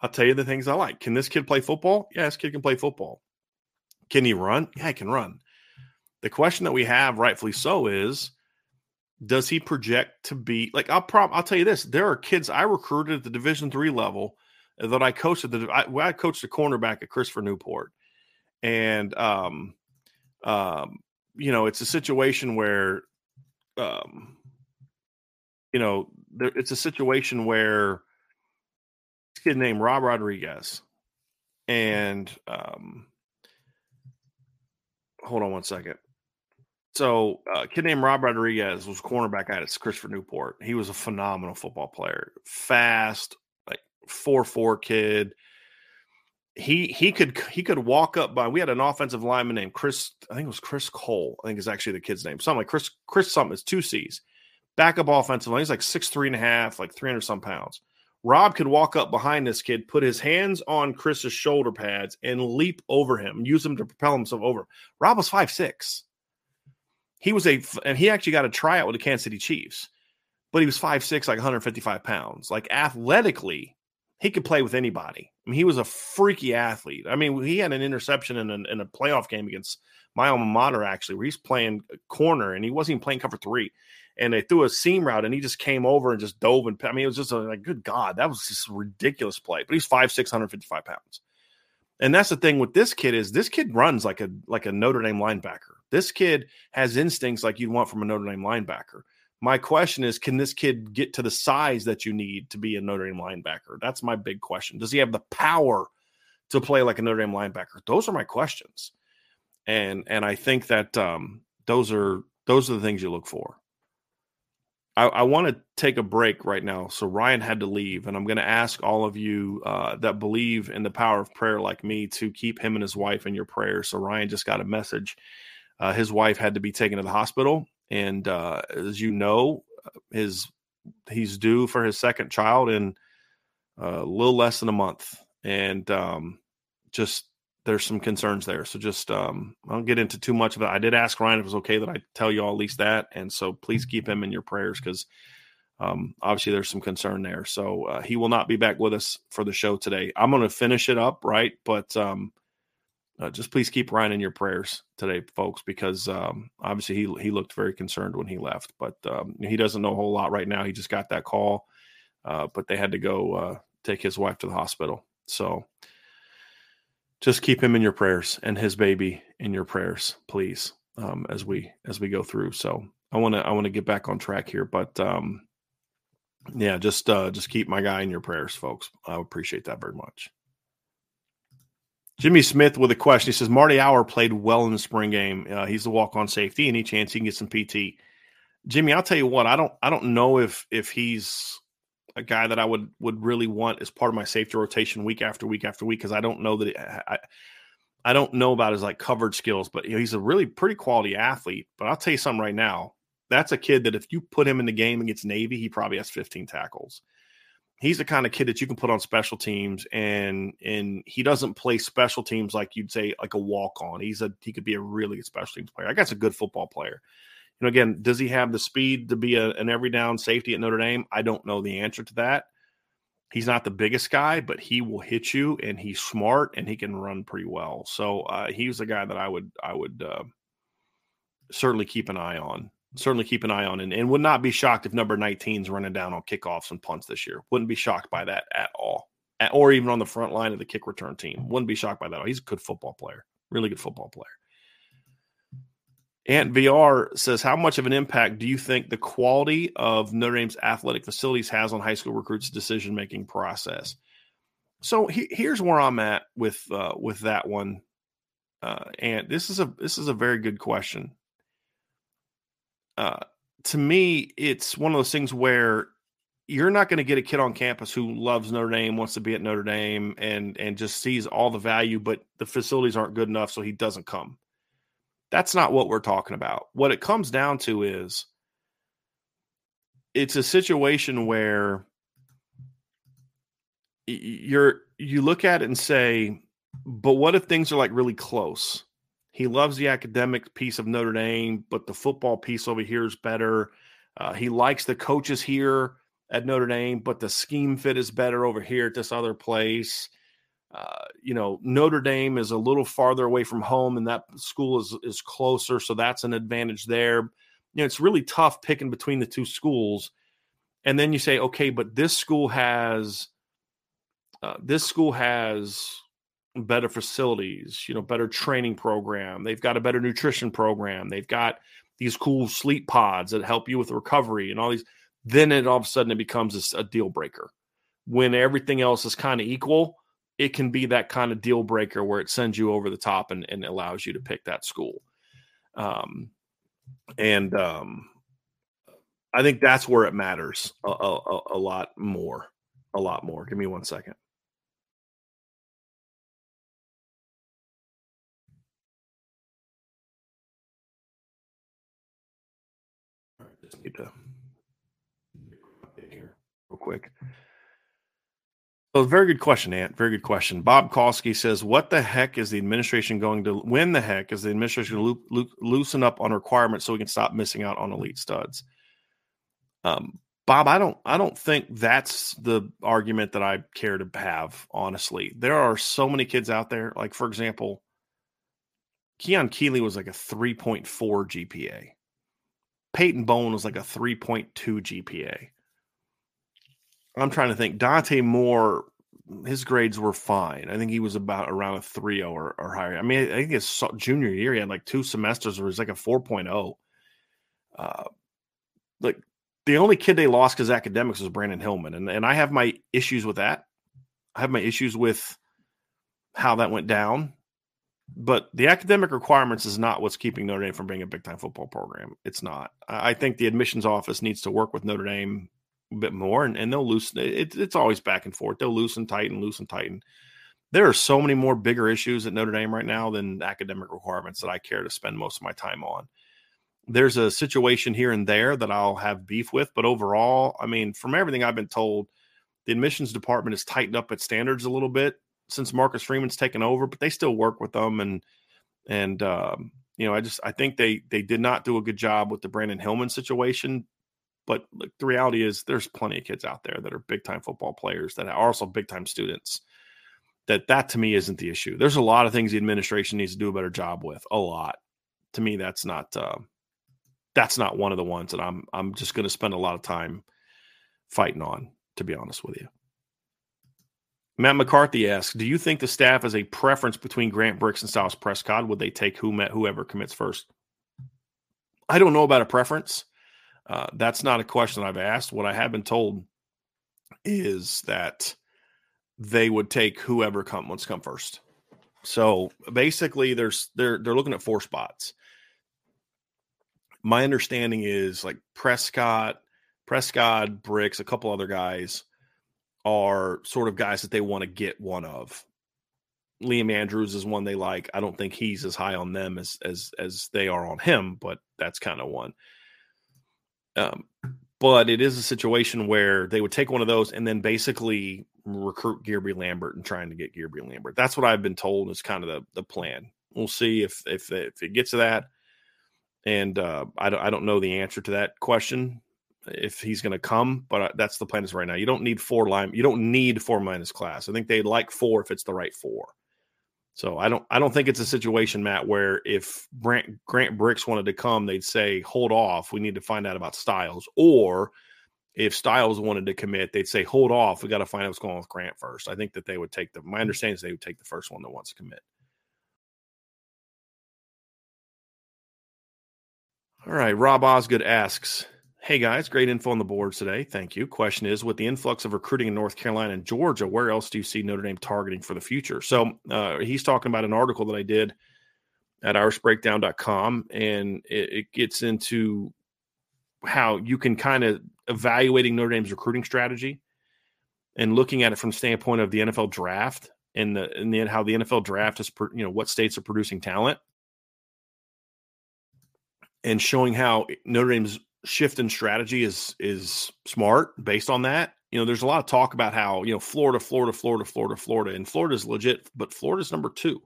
I'll tell you the things I like. Can this kid play football? Yeah, this kid can play football. Can he run? Yeah, he can run. The question that we have, rightfully so, is does he project to be like I'll prop I'll tell you this. There are kids I recruited at the division three level that I coached at the I, I coached the cornerback at Christopher Newport, and um, um, you know, it's a situation where, um, you know, there, it's a situation where this kid named Rob Rodriguez, and um, hold on one second. So, uh, kid named Rob Rodriguez was cornerback at it. Christopher Newport. He was a phenomenal football player, fast, like four four kid. He he could he could walk up by. We had an offensive lineman named Chris. I think it was Chris Cole. I think is actually the kid's name. Something like Chris Chris something. It's two C's. Backup offensive line. He's like six three and a half, like three hundred some pounds. Rob could walk up behind this kid, put his hands on Chris's shoulder pads, and leap over him, use him to propel himself over. Rob was five six. He was a, and he actually got a tryout with the Kansas City Chiefs, but he was five six, like 155 pounds. Like athletically, he could play with anybody. I mean, he was a freaky athlete. I mean, he had an interception in a, in a playoff game against my alma mater, actually, where he's playing corner and he wasn't even playing cover three. And they threw a seam route and he just came over and just dove. And I mean, it was just a, like, good God, that was just a ridiculous play. But he's five, 655 pounds. And that's the thing with this kid is this kid runs like a like a Notre Dame linebacker. This kid has instincts like you'd want from a Notre Dame linebacker. My question is, can this kid get to the size that you need to be a Notre Dame linebacker? That's my big question. Does he have the power to play like a Notre Dame linebacker? Those are my questions. And and I think that um, those are those are the things you look for. I, I want to take a break right now. So Ryan had to leave, and I'm going to ask all of you uh, that believe in the power of prayer, like me, to keep him and his wife in your prayers. So Ryan just got a message. Uh, his wife had to be taken to the hospital, and uh, as you know, his he's due for his second child in uh, a little less than a month, and um, just there's some concerns there. So just um, I don't get into too much of it. I did ask Ryan if it was okay that I tell you all at least that, and so please keep him in your prayers because um, obviously there's some concern there. So uh, he will not be back with us for the show today. I'm going to finish it up right, but um, uh, just please keep Ryan in your prayers today, folks, because um, obviously he he looked very concerned when he left, but um, he doesn't know a whole lot right now. He just got that call, uh, but they had to go uh, take his wife to the hospital. So just keep him in your prayers and his baby in your prayers, please, um, as we as we go through. So I want to I want to get back on track here, but um, yeah, just uh, just keep my guy in your prayers, folks. I appreciate that very much. Jimmy Smith with a question. He says Marty Hour played well in the spring game. Uh, he's the walk on safety. Any chance he can get some PT? Jimmy, I'll tell you what. I don't. I don't know if if he's a guy that I would would really want as part of my safety rotation week after week after week because I don't know that it, I I don't know about his like coverage skills, but you know, he's a really pretty quality athlete. But I'll tell you something right now. That's a kid that if you put him in the game against Navy, he probably has 15 tackles. He's the kind of kid that you can put on special teams, and and he doesn't play special teams like you'd say like a walk on. He's a he could be a really good special teams player. I guess a good football player you know, again, does he have the speed to be a, an every down safety at Notre Dame? I don't know the answer to that. He's not the biggest guy, but he will hit you, and he's smart, and he can run pretty well. So uh, he's a guy that I would I would uh, certainly keep an eye on. Certainly keep an eye on, and, and would not be shocked if number 19 is running down on kickoffs and punts this year. Wouldn't be shocked by that at all, at, or even on the front line of the kick return team. Wouldn't be shocked by that. He's a good football player, really good football player. Ant VR says, How much of an impact do you think the quality of Notre Dame's athletic facilities has on high school recruits' decision making process? So he, here's where I'm at with uh, with that one, uh, and this is a this is a very good question. Uh, to me, it's one of those things where you're not going to get a kid on campus who loves Notre Dame, wants to be at Notre Dame, and and just sees all the value, but the facilities aren't good enough, so he doesn't come that's not what we're talking about. What it comes down to is it's a situation where you're you look at it and say, but what if things are like really close? He loves the academic piece of Notre Dame, but the football piece over here is better. Uh, he likes the coaches here at Notre Dame, but the scheme fit is better over here at this other place. Uh, you know, Notre Dame is a little farther away from home, and that school is is closer, so that's an advantage there. You know, it's really tough picking between the two schools, and then you say, okay, but this school has uh, this school has better facilities, you know, better training program. They've got a better nutrition program. They've got these cool sleep pods that help you with recovery and all these. Then it all of a sudden it becomes a, a deal breaker when everything else is kind of equal it can be that kind of deal breaker where it sends you over the top and, and allows you to pick that school. Um, and um, I think that's where it matters a, a, a lot more. A lot more. Give me one second. Need to here real quick. So, very good question, Ant. Very good question. Bob Kolsky says, "What the heck is the administration going to? When the heck is the administration to loosen up on requirements so we can stop missing out on elite studs?" Um, Bob, I don't, I don't think that's the argument that I care to have. Honestly, there are so many kids out there. Like, for example, Keon Keeley was like a three point four GPA. Peyton Bowen was like a three point two GPA. I'm trying to think. Dante Moore his grades were fine. I think he was about around a 3.0 or, or higher. I mean, I think his junior year he had like two semesters where he was like a 4.0. Uh, like the only kid they lost because academics was Brandyn Hillman, and and I have my issues with that. I have my issues with how that went down. But the academic requirements is not what's keeping Notre Dame from being a big time football program. It's not. I think the admissions office needs to work with Notre Dame a bit more, and, and they'll loosen it. It's always back and forth. They'll loosen, tighten, loosen, tighten. There are so many more bigger issues at Notre Dame right now than academic requirements that I care to spend most of my time on. There's a situation here and there that I'll have beef with, but overall, I mean, from everything I've been told, the admissions department has tightened up its standards a little bit since Marcus Freeman's taken over, but they still work with them and and um, you know, I just I think they they did not do a good job with the Brandyn Hillman situation. But look, the reality is, there's plenty of kids out there that are big time football players that are also big time students. That that to me isn't the issue. There's a lot of things the administration needs to do a better job with. A lot. To me, that's not uh, that's not one of the ones that I'm I'm just going to spend a lot of time fighting on. To be honest with you. Matt McCarthy asks, "Do you think the staff has a preference between Grant Brix and Styles Prescod? Would they take who met whoever commits first? I don't know about a preference. Uh, that's not a question I've asked. What I have been told is that they would take whoever come wants come first. So basically, there's they're they're looking at four spots. My understanding is like Prescod, Prescod, Bricks, a couple other guys are sort of guys that they want to get one of. Liam Andrews is one they like. I don't think he's as high on them as as as they are on him, but that's kind of one. Um, but it is a situation where they would take one of those and then basically recruit Guerby Lambert and trying to get Guerby Lambert. That's what I've been told is kind of the the plan. We'll see if if if it gets to that. And uh, I don't I don't know the answer to that question if he's going to come, but uh, that's the plan is right now. You don't need four line. You don't need four minus class. I think they'd like four if it's the right four. So I don't I don't think it's a situation, Matt, where if Grant Grant Brix wanted to come, they'd say hold off. We need to find out about Styles. Or if Styles wanted to commit, they'd say hold off. We got to find out what's going on with Grant first. I think that they would take the. My understanding is they would take the first one that wants to commit. All right, Rob Osgood asks, Hey guys, great info on the boards today. Thank you. Question is with the influx of recruiting in North Carolina and Georgia, where else do you see Notre Dame targeting for the future? So uh, he's talking about an article that I did at irishbreakdown.com, and it, it gets into how you can kind of evaluating Notre Dame's recruiting strategy and looking at it from the standpoint of the NFL draft and the and the, how the NFL draft is, you know, what states are producing talent and showing how Notre Dame's shift in strategy is is smart based on that. You know, there's a lot of talk about how, you know, Florida, Florida, Florida, Florida, Florida, and Florida's legit, but Florida's number two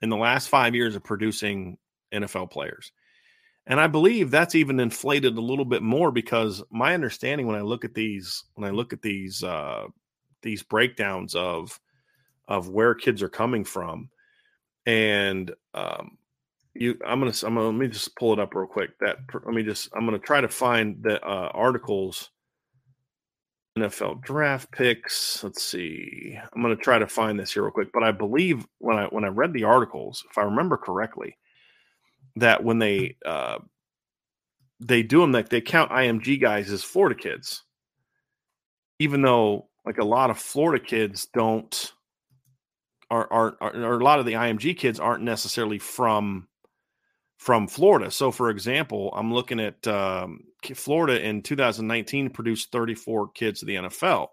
in the last five years of producing NFL players. And I believe that's even inflated a little bit more because my understanding when I look at these, when I look at these uh these breakdowns of of where kids are coming from and um you i'm gonna i'm gonna let me just pull it up real quick. That let me just i'm gonna try to find the uh, articles. Nfl draft picks let's see. I'm gonna try to find this here real quick but i believe when i when i read the articles if i remember correctly that when they uh they do them like they count img guys as florida kids. Even though like a lot of florida kids don't are, are, are, or a lot of the IMG kids aren't necessarily from from Florida. So, for example, I'm looking at um, Florida in 2019 produced 34 kids to the NFL,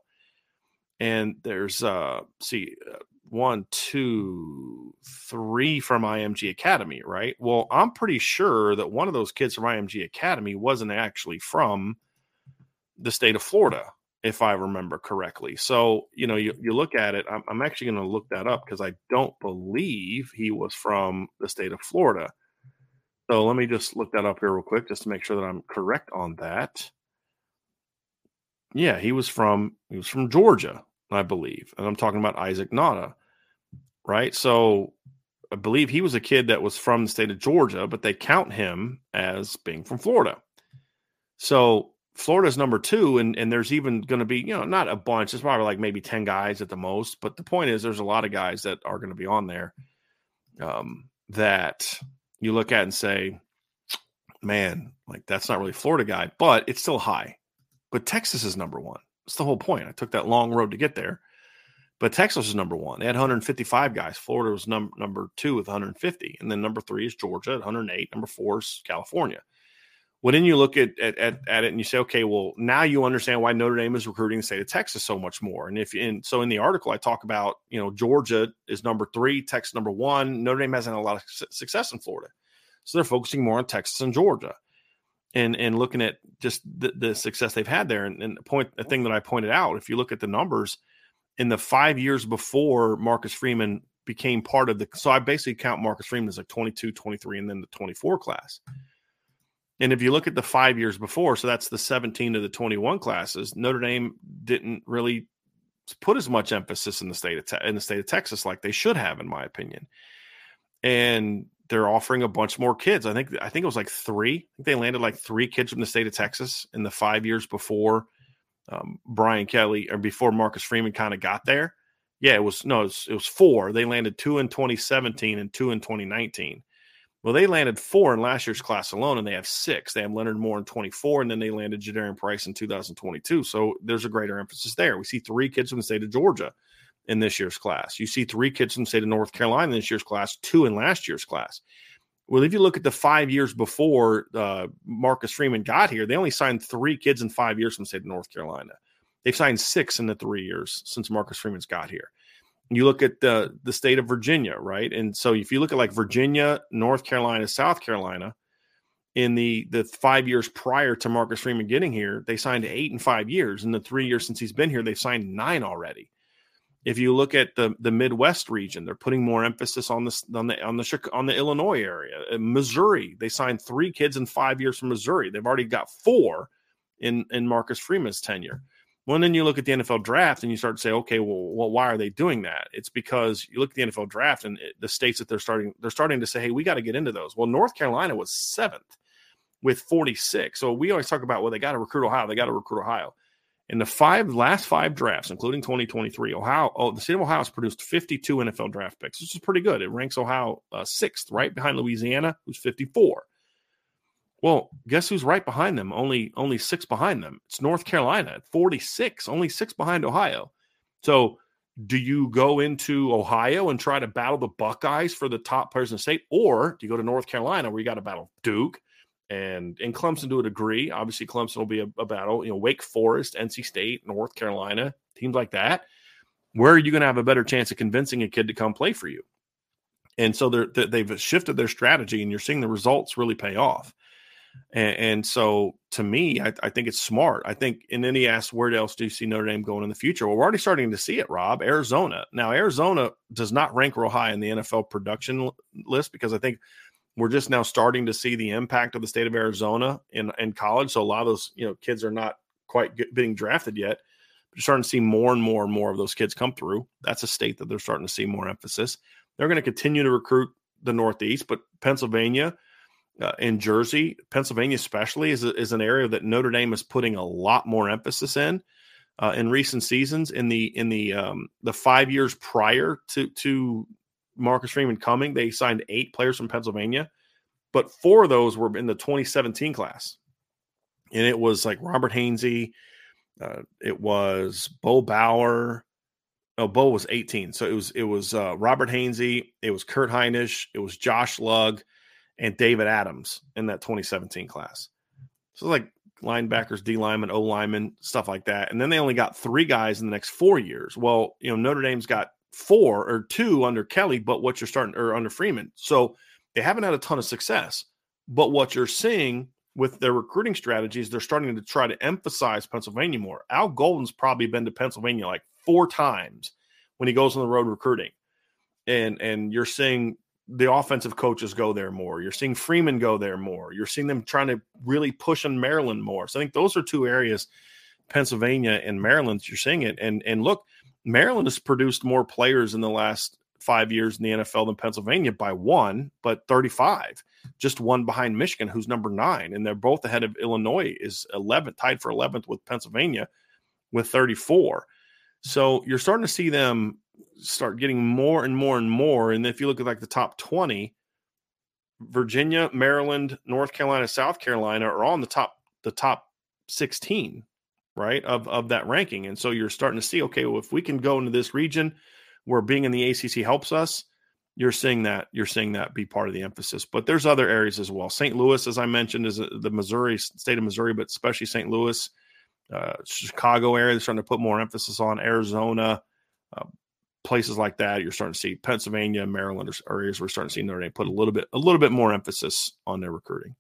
and there's uh, see uh, one, two, three from IMG Academy, right? Well, I'm pretty sure that one of those kids from IMG Academy wasn't actually from the state of Florida, if I remember correctly. So, you know, you, you look at it, I'm, I'm actually going to look that up because I don't believe he was from the state of Florida. So let me just look that up here real quick just to make sure that I'm correct on that. Yeah, he was from he was from Georgia, I believe. And I'm talking about Isaac Nauta. Right? So I believe he was a kid that was from the state of Georgia, but they count him as being from Florida. So Florida's number two, and and there's even going to be you know not a bunch. It's probably like maybe ten guys at the most. But the point is, there's a lot of guys that are going to be on there um, that you look at and say, man, like that's not really Florida guy, but it's still high. But Texas is number one. That's the whole point. I took that long road to get there. But Texas is number one. They had 155 guys. Florida was num- number two with 150. And then number three is Georgia at 108. Number four is California. Well, then you look at, at, at, at, it and you say, okay, well, now you understand why Notre Dame is recruiting the state of Texas so much more. And if and so in the article, I talk about, you know, Georgia is number three, Texas number one. Notre Dame hasn't had a lot of success in Florida. So they're focusing more on Texas and Georgia and and looking at just the, the success they've had there. And, and the point, the thing that I pointed out, if you look at the numbers in the five years before Marcus Freeman became part of the, so I basically count Marcus Freeman as like 22, 23, and then the 24 class. And if you look at the five years before, so that's the 17 to the 21 classes, Notre Dame didn't really put as much emphasis in the state of te- in the state of Texas like they should have, in my opinion. And they're offering a bunch more kids. I think I think it was like three. they landed like three kids from the state of Texas in the five years before um, Brian Kelly or before Marcus Freeman kind of got there. Yeah, it was no, it was, it was four. They landed two in 2017 and two in 2019. Well, they landed four in last year's class alone, and they have six. They have Leonard Moore in 24, and then they landed Jadarian Price in 2022. So there's a greater emphasis there. We see three kids from the state of Georgia in this year's class. You see three kids from the state of North Carolina in this year's class, two in last year's class. Well, if you look at the five years before uh, Marcus Freeman got here, they only signed three kids in five years from the state of North Carolina. They've signed six in the three years since Marcus Freeman's got here you look at the the state of Virginia, right? And so if you look at like Virginia, North Carolina, South Carolina, in the the five years prior to Marcus Freeman getting here, they signed eight in five years. In the three years since he's been here, they've signed nine already. If you look at the the Midwest region, they're putting more emphasis on this on the on the on the Illinois area. In Missouri, they signed three kids in five years from Missouri. They've already got four in in Marcus Freeman's tenure. Well, then you look at the NFL draft and you start to say, okay, well, well, why are they doing that? It's because you look at the NFL draft and it, the states that they're starting, they're starting to say, hey, we got to get into those. Well, North Carolina was seventh with 46. So we always talk about, well, they got to recruit Ohio, they got to recruit Ohio. In the five last five drafts, including 2023, Ohio, oh, the state of Ohio has produced 52 NFL draft picks, which is pretty good. It ranks Ohio uh, sixth, right behind Louisiana, who's 54. Well, guess who's right behind them? Only only six behind them. It's North Carolina at 46, only six behind Ohio. So do you go into Ohio and try to battle the Buckeyes for the top players in the state, or do you go to North Carolina where you got to battle Duke and and Clemson to a degree? Obviously, Clemson will be a, a, battle. You know, Wake Forest, NC State, North Carolina, teams like that. Where are you going to have a better chance of convincing a kid to come play for you? And so they're, they've shifted their strategy, and you're seeing the results really pay off. And, and so to me, I, I, think it's smart. I think, and then he asked, where else do you see Notre Dame going in the future? Well, we're already starting to see it, Rob. Arizona. Now, Arizona does not rank real high in the NFL production list because I think we're just now starting to see the impact of the state of Arizona in, in college. So a lot of those, you know, kids are not quite get, being drafted yet. But you're starting to see more and more and more of those kids come through. That's a state that they're starting to see more emphasis. They're going to continue to recruit the Northeast, but Pennsylvania – uh, in Jersey, Pennsylvania, especially, is, is an area that Notre Dame is putting a lot more emphasis in uh, in recent seasons. In the in the um, the five years prior to to Marcus Freeman coming, they signed eight players from Pennsylvania, but four of those were in the 2017 class, and it was like Robert Hainsey, uh, it was Bo Bauer. No, Bo was 18, so it was it was uh, Robert Hainsey, it was Kurt Hinish, it was Josh Lugg and David Adams in that 2017 class. So like linebackers, D lineman, O lineman, stuff like that. And then they only got three guys in the next four years. Well, you know, Notre Dame's got four or two under Kelly, but what you're starting or under Freeman. So they haven't had a ton of success. But what you're seeing with their recruiting strategies, they're starting to try to emphasize Pennsylvania more. Al Golden's probably been to Pennsylvania like four times when he goes on the road recruiting. And and you're seeing the offensive coaches go there more. You're seeing Freeman go there more. You're seeing them trying to really push on Maryland more. So I think those are two areas, Pennsylvania and Maryland. You're seeing it, and and look, Maryland has produced more players in the last five years in the NFL than Pennsylvania by one, but 35, just one behind Michigan, who's number nine. And they're both ahead of Illinois, is 11th, tied for 11th with Pennsylvania with 34. So you're starting to see them start getting more and more and more. And if you look at like the top 20, Virginia, Maryland, North Carolina, South Carolina are on the top the top 16, right? Of of that ranking. And so you're starting to see, okay, well, if we can go into this region where being in the ACC helps us, you're seeing that you're seeing that be part of the emphasis. But there's other areas as well. St. Louis, as I mentioned, is the Missouri state of Missouri, but especially St. Louis, uh, Chicago area. They're starting to put more emphasis on Arizona, uh, places like that. You're starting to see Pennsylvania, Maryland areas. We're starting to see Notre Dame put a little bit a little bit more emphasis on their recruiting.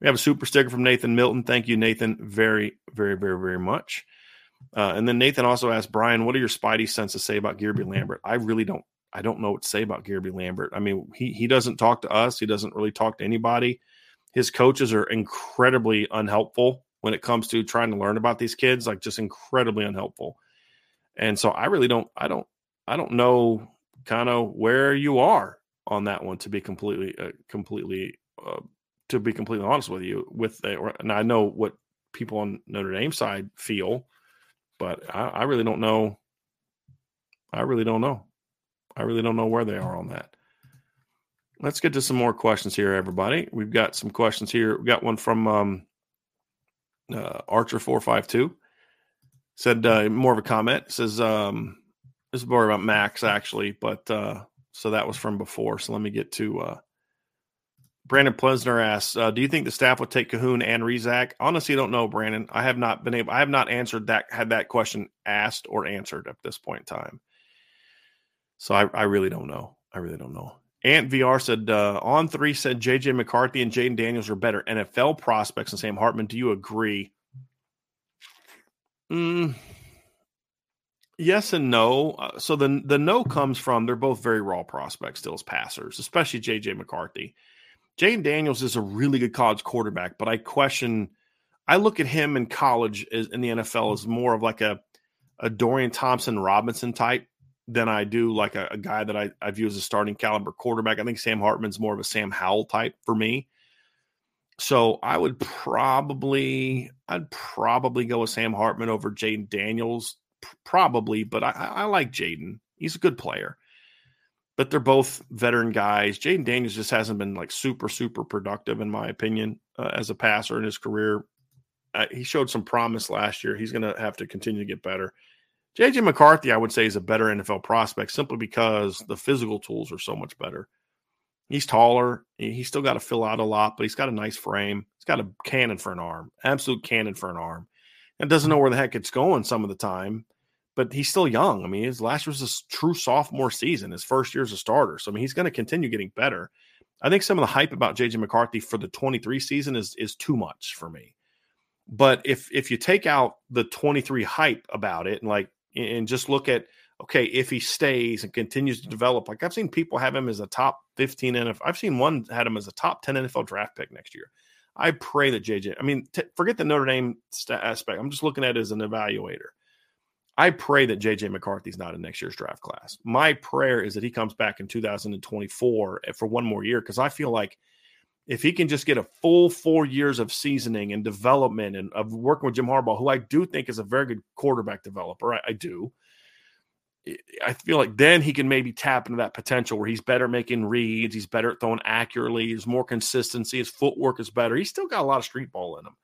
We have a super sticker from Nathan Milton. Thank you, Nathan, very, very, very, very much. Uh, and then Nathan also asked Brian, "What are your Spidey senses say about Guerby Lambert?" I really don't. I don't know what to say about Guerby Lambert. I mean, he he doesn't talk to us. He doesn't really talk to anybody. His coaches are incredibly unhelpful when it comes to trying to learn about these kids. Like just incredibly unhelpful. And so I really don't. I don't. I don't know kind of where you are on that one. To be completely, uh, completely uh, to be completely honest with you, with the, and I know what people on Notre Dame side feel, but I, I really don't know. I really don't know. I really don't know where they are on that. Let's get to some more questions here, everybody. We've got some questions here. We got one from um, uh, Archer four five two. Said uh, more of a comment. Says um, this is more about Max actually, but uh, so that was from before. So let me get to uh, Brandon Plesner asks, uh, "Do you think the staff would take Cahoon and Rezac?" Honestly, I don't know, Brandon. I have not been able. I have not answered that. Had that question asked or answered at this point in time. So I, I really don't know. I really don't know. Ant VR said uh, on three said JJ McCarthy and Jayden Daniels are better NFL prospects than Sam Hartman. Do you agree? Mm, yes and no. Uh, so the the no comes from they're both very raw prospects still as passers, especially JJ McCarthy. Jayden Daniels is a really good college quarterback, but I question. I look at him in college as, in the NFL as more of like a a Dorian Thompson Robinson type than I do like a, a guy that I, I view as a starting caliber quarterback. I think Sam Hartman's more of a Sam Howell type for me. So I would probably I'd probably go with Sam Hartman over Jayden Daniels, probably, but I, I like Jaden. He's a good player but they're both veteran guys. Jaden Daniels just hasn't been like super, super productive, in my opinion, uh, as a passer in his career. Uh, he showed some promise last year. He's going to have to continue to get better. JJ McCarthy, I would say, is a better NFL prospect simply because the physical tools are so much better. He's taller. He's still got to fill out a lot, but he's got a nice frame. He's got a cannon for an arm, absolute cannon for an arm, and doesn't know where the heck it's going some of the time but he's still young. I mean, his last year was his true sophomore season, his first year as a starter. So I mean, he's going to continue getting better. I think some of the hype about JJ McCarthy for the 23 season is is too much for me. But if if you take out the 23 hype about it and like and just look at okay, if he stays and continues to develop, like I've seen people have him as a top 15 NFL. I've seen one had him as a top 10 NFL draft pick next year. I pray that JJ, I mean, t- forget the Notre Dame st- aspect. I'm just looking at it as an evaluator. I pray that JJ McCarthy's not in next year's draft class. My prayer is that he comes back in 2024 eh, for one more year because I feel like if he can just get a full four years of seasoning and development and of working with Jim Harbaugh, who I do think is a very good quarterback developer, I, I do. I feel like then he can maybe tap into that potential where he's better making reads, he's better at throwing accurately, there's more consistency, his footwork is better. He's still got a lot of street ball in him.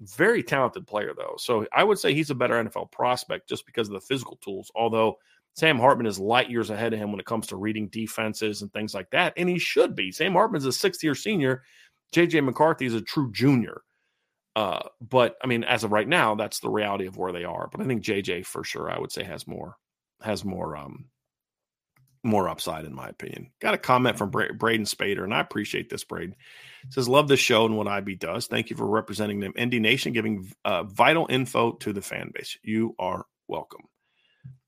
Very talented player, though. So I would say he's a better NFL prospect just because of the physical tools. Although Sam Hartman is light years ahead of him when it comes to reading defenses and things like that. And he should be. Sam Hartman's a sixth year senior. JJ McCarthy is a true junior. Uh, but I mean, as of right now, that's the reality of where they are. But I think JJ for sure, I would say has more has more um more upside in my opinion. Got a comment from Bra- Braden Spader, and I appreciate this, Braden says, Love the show and what IB does. Thank you for representing them. ND Nation, giving uh, vital info to the fan base. You are welcome.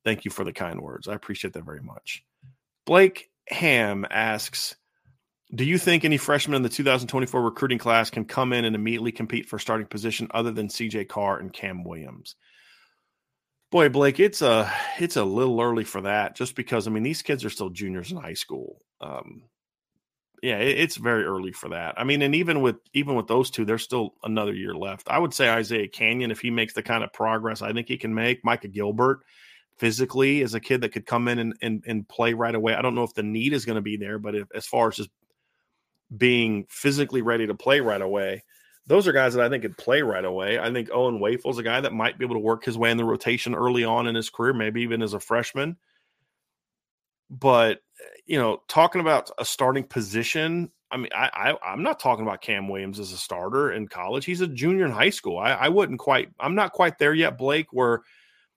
Thank you for the kind words. I appreciate that very much. Blake Ham asks, do you think any freshmen in the 2024 recruiting class can come in and immediately compete for starting position other than CJ Carr and Cam Williams? Boy, Blake, it's a it's a little early for that. Just because I mean these kids are still juniors in high school. Um, yeah, it, it's very early for that. I mean, and even with even with those two, there's still another year left. I would say Isaiah Canyon, if he makes the kind of progress I think he can make, Micah Gilbert physically is a kid that could come in and, and, and play right away. I don't know if the need is going to be there, but if, as far as just being physically ready to play right away, those are guys that I think could play right away. I think Owen is a guy that might be able to work his way in the rotation early on in his career, maybe even as a freshman. But you know, talking about a starting position, I mean, I, I am not talking about Cam Williams as a starter in college. He's a junior in high school. I, I wouldn't quite. I'm not quite there yet, Blake. Where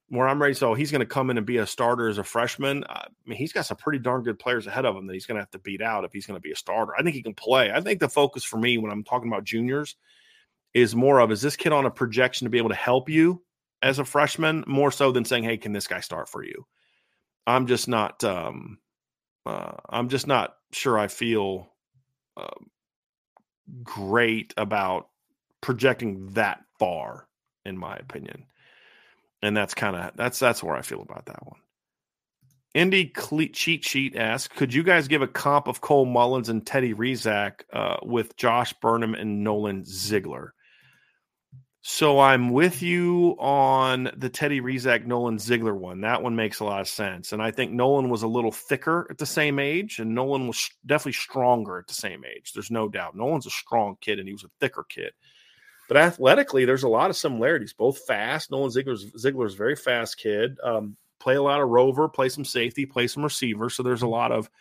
where I'm ready. So oh, he's going to come in and be a starter as a freshman. I mean, he's got some pretty darn good players ahead of him that he's going to have to beat out if he's going to be a starter. I think he can play. I think the focus for me when I'm talking about juniors is more of is this kid on a projection to be able to help you as a freshman more so than saying, hey, can this guy start for you? I'm just not. Um, uh, I'm just not sure. I feel uh, great about projecting that far, in my opinion and that's kind of that's that's where I feel about that one. Indy cheat sheet asks, could you guys give a comp of Cole Mullins and Teddy Rezac uh, with Josh Burnham and Nolan Ziegler? So I'm with you on the Teddy Rezac Nolan Ziegler one. That one makes a lot of sense, and I think Nolan was a little thicker at the same age, and Nolan was definitely stronger at the same age. There's no doubt. Nolan's a strong kid, and he was a thicker kid. But athletically, there's a lot of similarities. Both fast. Nolan Ziegler's Ziegler's very fast kid. Um, play a lot of rover, play some safety, play some receiver. So there's a lot of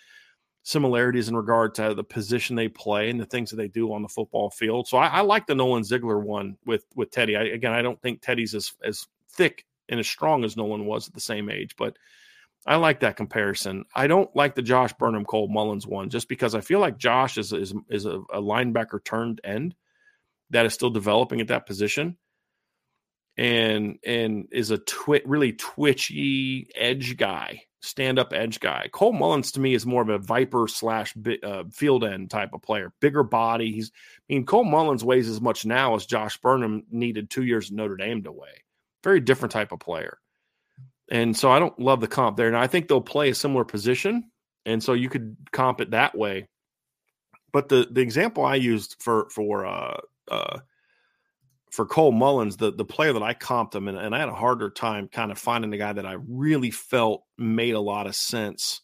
similarities in regard to the position they play and the things that they do on the football field. So I, I like the Nolan Ziegler one with with Teddy. I, again, I don't think Teddy's as as thick and as strong as Nolan was at the same age, but I like that comparison. I don't like the Josh Burnham Cole Mullins one just because I feel like Josh is is is a, a linebacker turned end that is still developing at that position and and is a twi- really twitchy edge guy, stand up edge guy. Cole Mullins to me is more of a viper slash uh, field end type of player, bigger body. He's I mean Cole Mullins weighs as much now as Josh Burnham needed two years in Notre Dame to weigh. Very different type of player, and so I don't love the comp there. And I think they'll play a similar position, and so you could comp it that way. But the the example I used for for uh, uh, for Cole Mullins, the the player that I comped him, and, and I had a harder time kind of finding the guy that I really felt made a lot of sense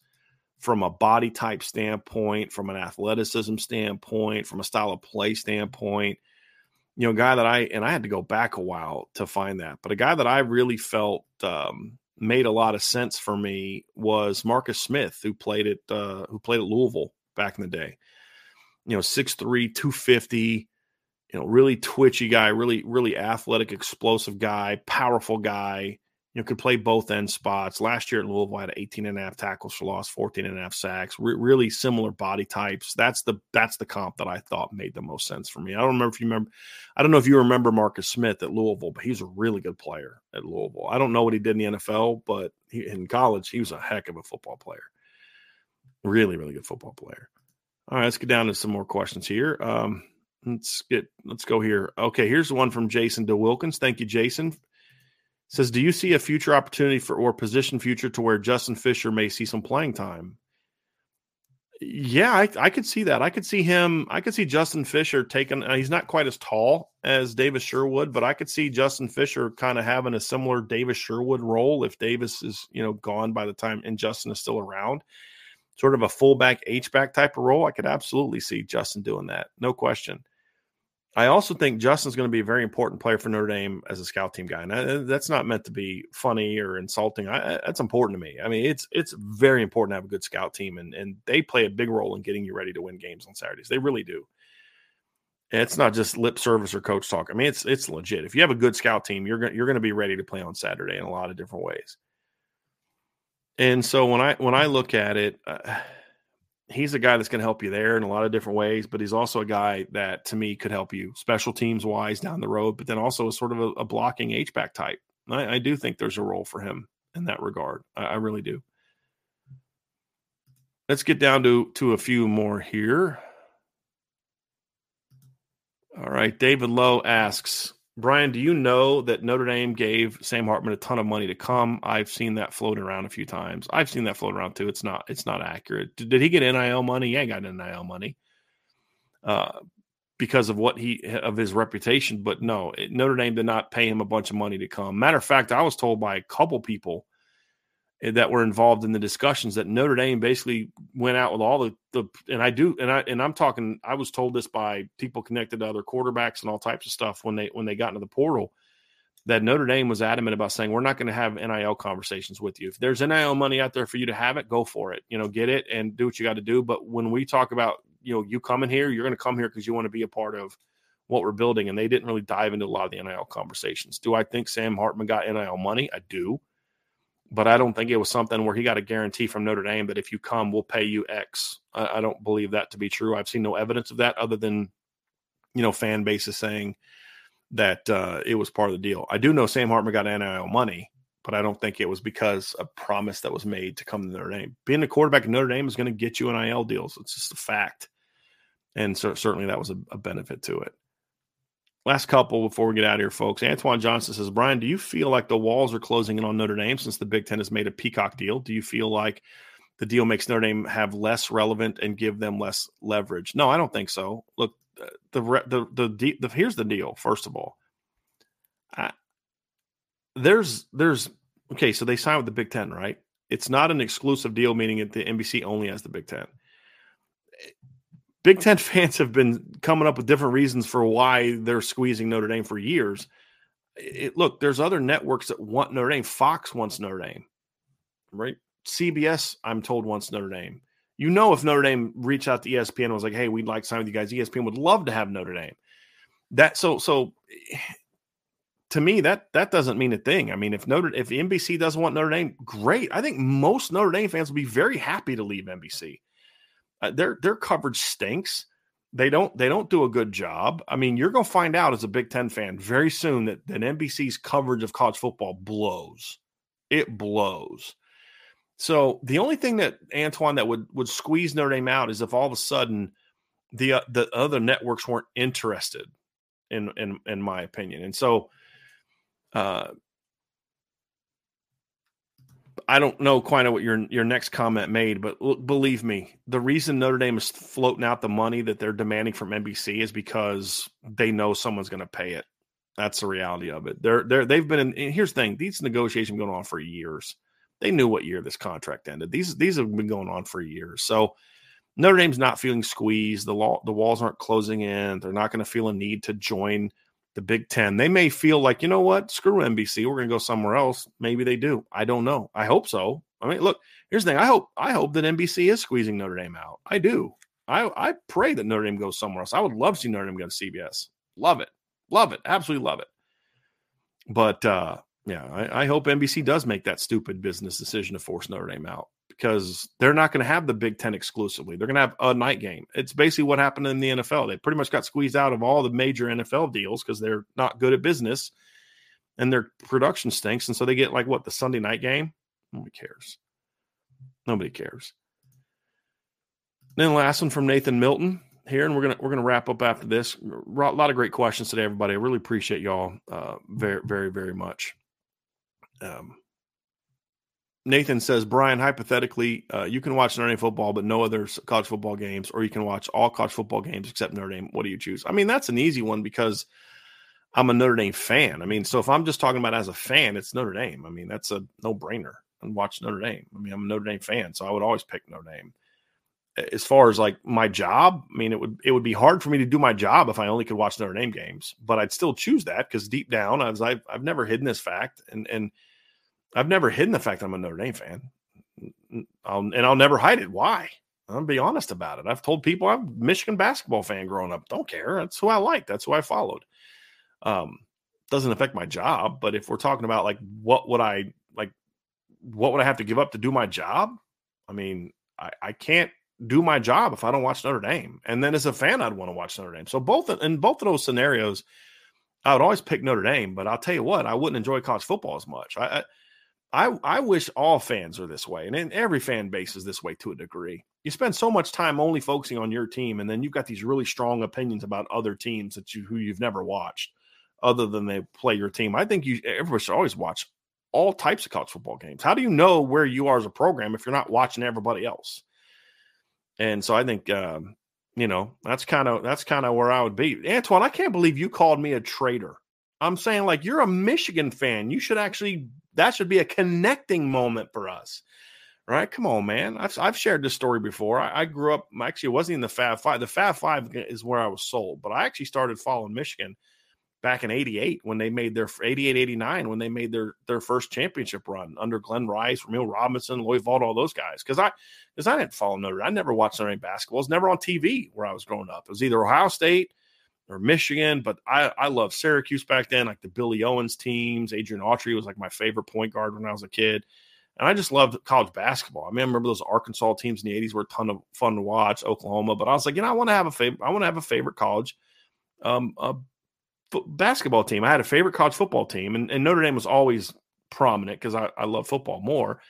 from a body type standpoint, from an athleticism standpoint, from a style of play standpoint. You know, guy that I and I had to go back a while to find that, but a guy that I really felt um, made a lot of sense for me was Marcus Smith, who played at uh, who played at Louisville back in the day. You know, 6'3", 250 you know, really twitchy guy, really, really athletic, explosive guy, powerful guy. You know, could play both end spots. Last year at Louisville, had 18 and a half tackles for loss, 14 and a half sacks. Re- really similar body types. That's the that's the comp that I thought made the most sense for me. I don't remember if you remember. I don't know if you remember Marcus Smith at Louisville, but he's a really good player at Louisville. I don't know what he did in the NFL, but he, in college, he was a heck of a football player. Really, really good football player. All right, let's get down to some more questions here. Um, Let's get let's go here. Okay, here's one from Jason DeWilkins. Thank you, Jason. says, do you see a future opportunity for or position future to where Justin Fisher may see some playing time? Yeah, I, I could see that. I could see him. I could see Justin Fisher taking. Uh, he's not quite as tall as Davis Sherwood, but I could see Justin Fisher kind of having a similar Davis Sherwood role if Davis is you know gone by the time and Justin is still around. Sort of a fullback H back type of role. I could absolutely see Justin doing that. No question. I also think Justin's going to be a very important player for Notre Dame as a scout team guy, and I, that's not meant to be funny or insulting. I, that's important to me. I mean, it's it's very important to have a good scout team, and and they play a big role in getting you ready to win games on Saturdays. They really do. And it's not just lip service or coach talk. I mean, it's it's legit. If you have a good scout team, you're going you're going to be ready to play on Saturday in a lot of different ways. And so when I when I look at it. Uh, he's a guy that's going to help you there in a lot of different ways, but he's also a guy that to me could help you special teams wise down the road, but then also a sort of a, a blocking H back type. I, I, do think there's a role for him in that regard. I, I really do. Let's get down to to a few more here. All right, David Lowe asks, Brian, do you know that Notre Dame gave Sam Hartman a ton of money to come? I've seen that floated around a few times. I've seen that float around too. It's not it's not accurate. Did, did he get NIL money? He ain't got NIL money. Uh, because of what he of his reputation, but no, Notre Dame did not pay him a bunch of money to come. Matter of fact, I was told by a couple people Eh, that were involved in the discussions that Notre Dame basically went out with all the the and I do and I and I'm talking I was told this by people connected to other quarterbacks and all types of stuff when they when they got into the portal that Notre Dame was adamant about saying we're not going to have NIL conversations with you. If there's NIL money out there for you to have it, go for it. You know, get it and do what you got to do. But when we talk about you know you coming here, you're going to come here because you want to be a part of what we're building. And they didn't really dive into a lot of the NIL conversations. Do I think Sam Hartman got NIL money? I do but I don't think it was something where he got a guarantee from Notre Dame that if you come, we'll pay you X. I, I don't believe that to be true. I've seen no evidence of that other than, you know, fan bases saying that uh, it was part of the deal. I do know Sam Hartman got NIL money, but I don't think it was because a promise that was made to come to Notre Dame. Being a quarterback at Notre Dame is going to get you NIL deals. It's just a fact. And so certainly that was a, a benefit to it. Last couple before we get out of here, folks. Antoine Johnson says, Brian, do you feel like the walls are closing in on Notre Dame since the Big Ten has made a peacock deal? Do you feel like the deal makes Notre Dame have less relevant and give them less leverage? No, I don't think so. Look, uh, the the the, the, the here's the deal. First of all, I, there's there's okay. So they signed with the Big Ten, right? It's not an exclusive deal, meaning that the NBC only has the Big Ten. Big Ten fans have been coming up with different reasons for why they're squeezing Notre Dame for years. It, look, there's other networks that want Notre Dame. Fox wants Notre Dame, right? CBS, I'm told, wants Notre Dame. You know, if Notre Dame reached out to ESPN and was like, "Hey, we'd like to sign with you guys," ESPN would love to have Notre Dame. That so so. To me, that that doesn't mean a thing. I mean, if Notre if NBC doesn't want Notre Dame, great. I think most Notre Dame fans will be very happy to leave NBC. Uh, their their coverage stinks. They don't they don't do a good job. I mean, you're going to find out as a Big Ten fan very soon that that NBC's coverage of college football blows. It blows. So the only thing that Antoine that would would squeeze Notre Dame out is if all of a sudden the uh, the other networks weren't interested in in in my opinion. And so uh I don't know quite what your your next comment made, but believe me, the reason Notre Dame is floating out the money that they're demanding from NBC is because they know someone's going to pay it. That's the reality of it. They're they're they've been in. here's the thing: these negotiations going on for years. They knew what year this contract ended. These these have been going on for years. So Notre Dame's not feeling squeezed. The law the walls aren't closing in. They're not going to feel a need to join the Big Ten. They may feel like, you know what, screw NBC, we're going to go somewhere else. Maybe they do. I don't know. I hope so. I mean, look, here's the thing. I hope I hope that NBC is squeezing Notre Dame out. I do. I I pray that Notre Dame goes somewhere else. I would love to see Notre Dame go to CBS. Love it. Love it. Absolutely love it. But uh yeah, I, I hope NBC does make that stupid business decision to force Notre Dame out because they're not going to have the Big Ten exclusively. They're going to have a night game. It's basically what happened in the NFL. They pretty much got squeezed out of all the major NFL deals because they're not good at business and their production stinks. And so they get like what the Sunday night game. Nobody cares. Nobody cares. Then last one from Nathan Milton here, and we're gonna we're gonna wrap up after this. A lot of great questions today, everybody. I really appreciate y'all uh, very very very much. Um, Nathan says, Brian, hypothetically, uh, you can watch Notre Dame football, but no other college football games, or you can watch all college football games except Notre Dame. What do you choose? I mean, that's an easy one because I'm a Notre Dame fan. I mean, so if I'm just talking about as a fan, it's Notre Dame. I mean, that's a no brainer. And watch Notre Dame. I mean, I'm a Notre Dame fan, so I would always pick Notre Dame. As far as like my job, I mean, it would it would be hard for me to do my job if I only could watch Notre Dame games, but I'd still choose that because deep down, as I've I've never hidden this fact, and and I've never hidden the fact that I'm a Notre Dame fan, I'll, and I'll never hide it. Why? I'll be honest about it. I've told people I'm a Michigan basketball fan growing up. Don't care. That's who I like. That's who I followed. Um, doesn't affect my job, but if we're talking about like what would I like, what would I have to give up to do my job? I mean, I, I can't do my job if I don't watch Notre Dame. And then as a fan, I'd want to watch Notre Dame. So both in both of those scenarios, I would always pick Notre Dame. But I'll tell you what, I wouldn't enjoy college football as much. I, I I, I wish all fans are this way, and every fan base is this way to a degree. You spend so much time only focusing on your team, and then you've got these really strong opinions about other teams that you who you've never watched. other than they play your team. I think you everybody should always watch all types of college football games. How do you know where you are as a program if you're not watching everybody else? And so I think um, you know that's kind of that's kind of where I would be. Antoine, I can't believe you called me a traitor. I'm saying like you're a Michigan fan. You should actually that should be a connecting moment for us. Right? Come on, man. I've, I've shared this story before. I, I grew up, actually, it wasn't in the Fab Five. The Fab Five is where I was sold, but I actually started following Michigan back in 88 when they made their 88 89 when they made their their first championship run under Glenn Rice, Rumeal Robinson, Loy Vaught, all those guys. Because I because I didn't follow Notre I never watched Notre basketball. It was never on TV where I was growing up. It was either Ohio State or Michigan, but I I loved Syracuse back then, like the Billy Owens teams. Adrian Autry was like my favorite point guard when I was a kid. And I just loved college basketball. I mean, I remember those Arkansas teams in the 80s were a ton of fun to watch, Oklahoma. But I was like, you know, I want to have a favorite, I want to have a favorite college um, uh, basketball team. I had a favorite college football team, and, and Notre Dame was always prominent because I, I love football more.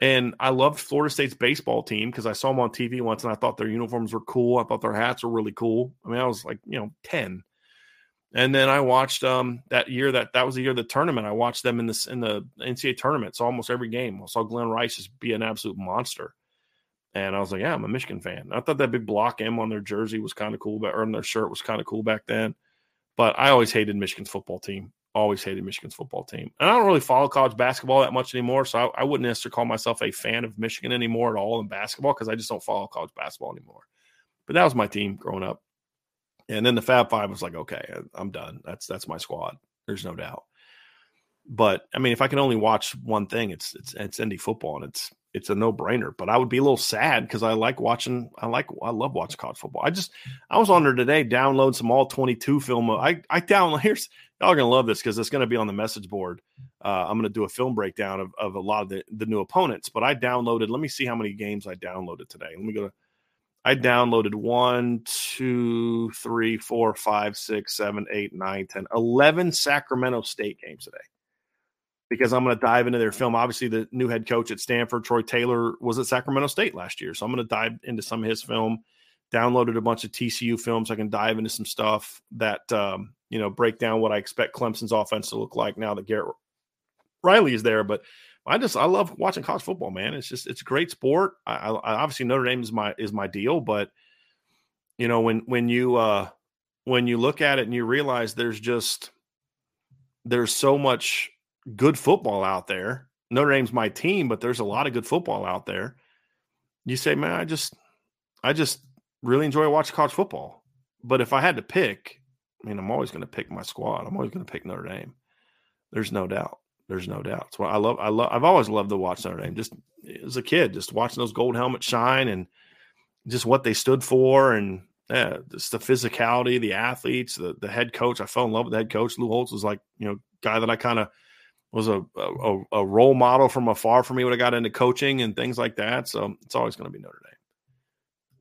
And I loved Florida State's baseball team because I saw them on TV once and I thought their uniforms were cool. I thought their hats were really cool. I mean, I was like, you know, 10. And then I watched um that year that that was the year of the tournament. I watched them in this in the NCAA tournament. So almost every game. I saw Glenn Rice just be an absolute monster. And I was like, yeah, I'm a Michigan fan. I thought that big block M on their jersey was kind of cool, but or on their shirt was kind of cool back then. But I always hated Michigan's football team. Always hated Michigan's football team. And I don't really follow college basketball that much anymore. So I, I wouldn't necessarily call myself a fan of Michigan anymore at all in basketball because I just don't follow college basketball anymore. But that was my team growing up. And then the Fab Five was like, okay, I'm done. That's that's my squad. There's no doubt. But I mean, if I can only watch one thing, it's it's it's ND football, and it's it's a no brainer. But I would be a little sad because I like watching. I like I love watching college football. I just I was on there today, download some all twenty two film. I I download here's y'all are gonna love this because it's gonna be on the message board. Uh, I'm gonna do a film breakdown of, of a lot of the the new opponents. But I downloaded. Let me see how many games I downloaded today. Let me go to. I downloaded one, two, three, four, five, six, seven, eight, nine, ten, eleven Sacramento State games today because I'm going to dive into their film. Obviously, the new head coach at Stanford, Troy Taylor, was at Sacramento State last year. So I'm going to dive into some of his film. Downloaded a bunch of TCU films. I can dive into some stuff that, um, you know, break down what I expect Clemson's offense to look like now that Garrett Riley is there. But I just, I love watching college football, man. It's just, it's a great sport. I, I obviously Notre Dame is my, is my deal. But, you know, when, when you, uh, when you look at it and you realize there's just, there's so much good football out there. Notre Dame's my team, but there's a lot of good football out there. You say, man, I just, I just really enjoy watching college football. But if I had to pick, I mean, I'm always going to pick my squad. I'm always going to pick Notre Dame. There's no doubt. There's no doubt. What I love. I love. I've always loved to watch Notre Dame. Just as a kid, just watching those gold helmets shine and just what they stood for, and yeah, just the physicality, the athletes, the the head coach. I fell in love with the head coach. Lou Holtz was like, you know, guy that I kind of was a, a, a role model from afar for me when I got into coaching and things like that. So it's always going to be Notre Dame.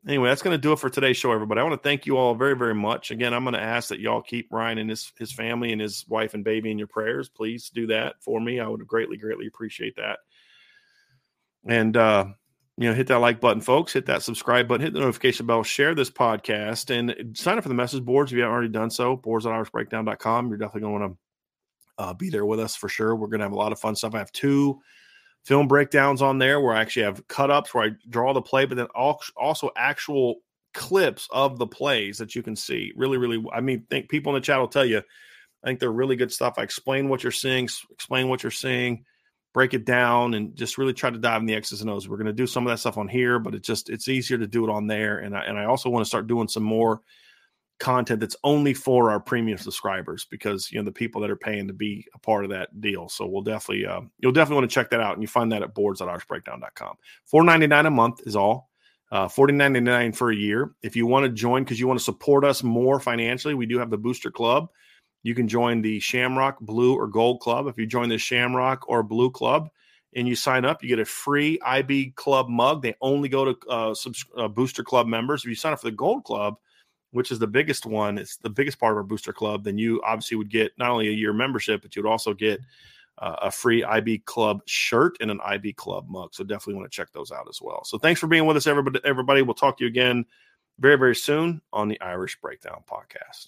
Anyway, that's going to do it for today's show, everybody. I want to thank you all very, very much. Again, I'm going to ask that y'all keep Ryan and his his family and his wife and baby in your prayers. Please do that for me. I would greatly, greatly appreciate that. And uh, you know, hit that like button, folks. Hit that subscribe button. Hit the notification bell. Share this podcast and sign up for the message boards if you haven't already done so. Boards.irishbreakdown.com. You're definitely going to uh, be there with us for sure. We're going to have a lot of fun stuff. I have two film breakdowns on there where I actually have cut ups where I draw the play, but then also actual clips of the plays that you can see. Really, really, I mean, think people in the chat will tell you. I think they're really good stuff. I explain what you're seeing, explain what you're seeing, break it down, and just really try to dive in the X's and O's. We're going to do some of that stuff on here, but it's just it's easier to do it on there. And I, and I also want to start doing some more content that's only for our premium subscribers because you know the people that are paying to be a part of that deal. So we'll definitely uh, you'll definitely want to check that out, and you find that at boards.irishbreakdown.com. Four ninety nine a month is all. Uh, Forty ninety nine for a year. If you want to join because you want to support us more financially, we do have the Booster Club. You can join the Shamrock Blue or Gold Club. If you join the Shamrock or Blue Club and you sign up, you get a free IB Club mug. They only go to uh, subs- uh, Booster Club members. If you sign up for the Gold Club, which is the biggest one, it's the biggest part of our booster club, then you obviously would get not only a year membership, but you'd also get uh, a free IB Club shirt and an IB Club mug. So definitely want to check those out as well. So thanks for being with us, everybody. Everybody, we'll talk to you again very, very soon on the Irish Breakdown podcast.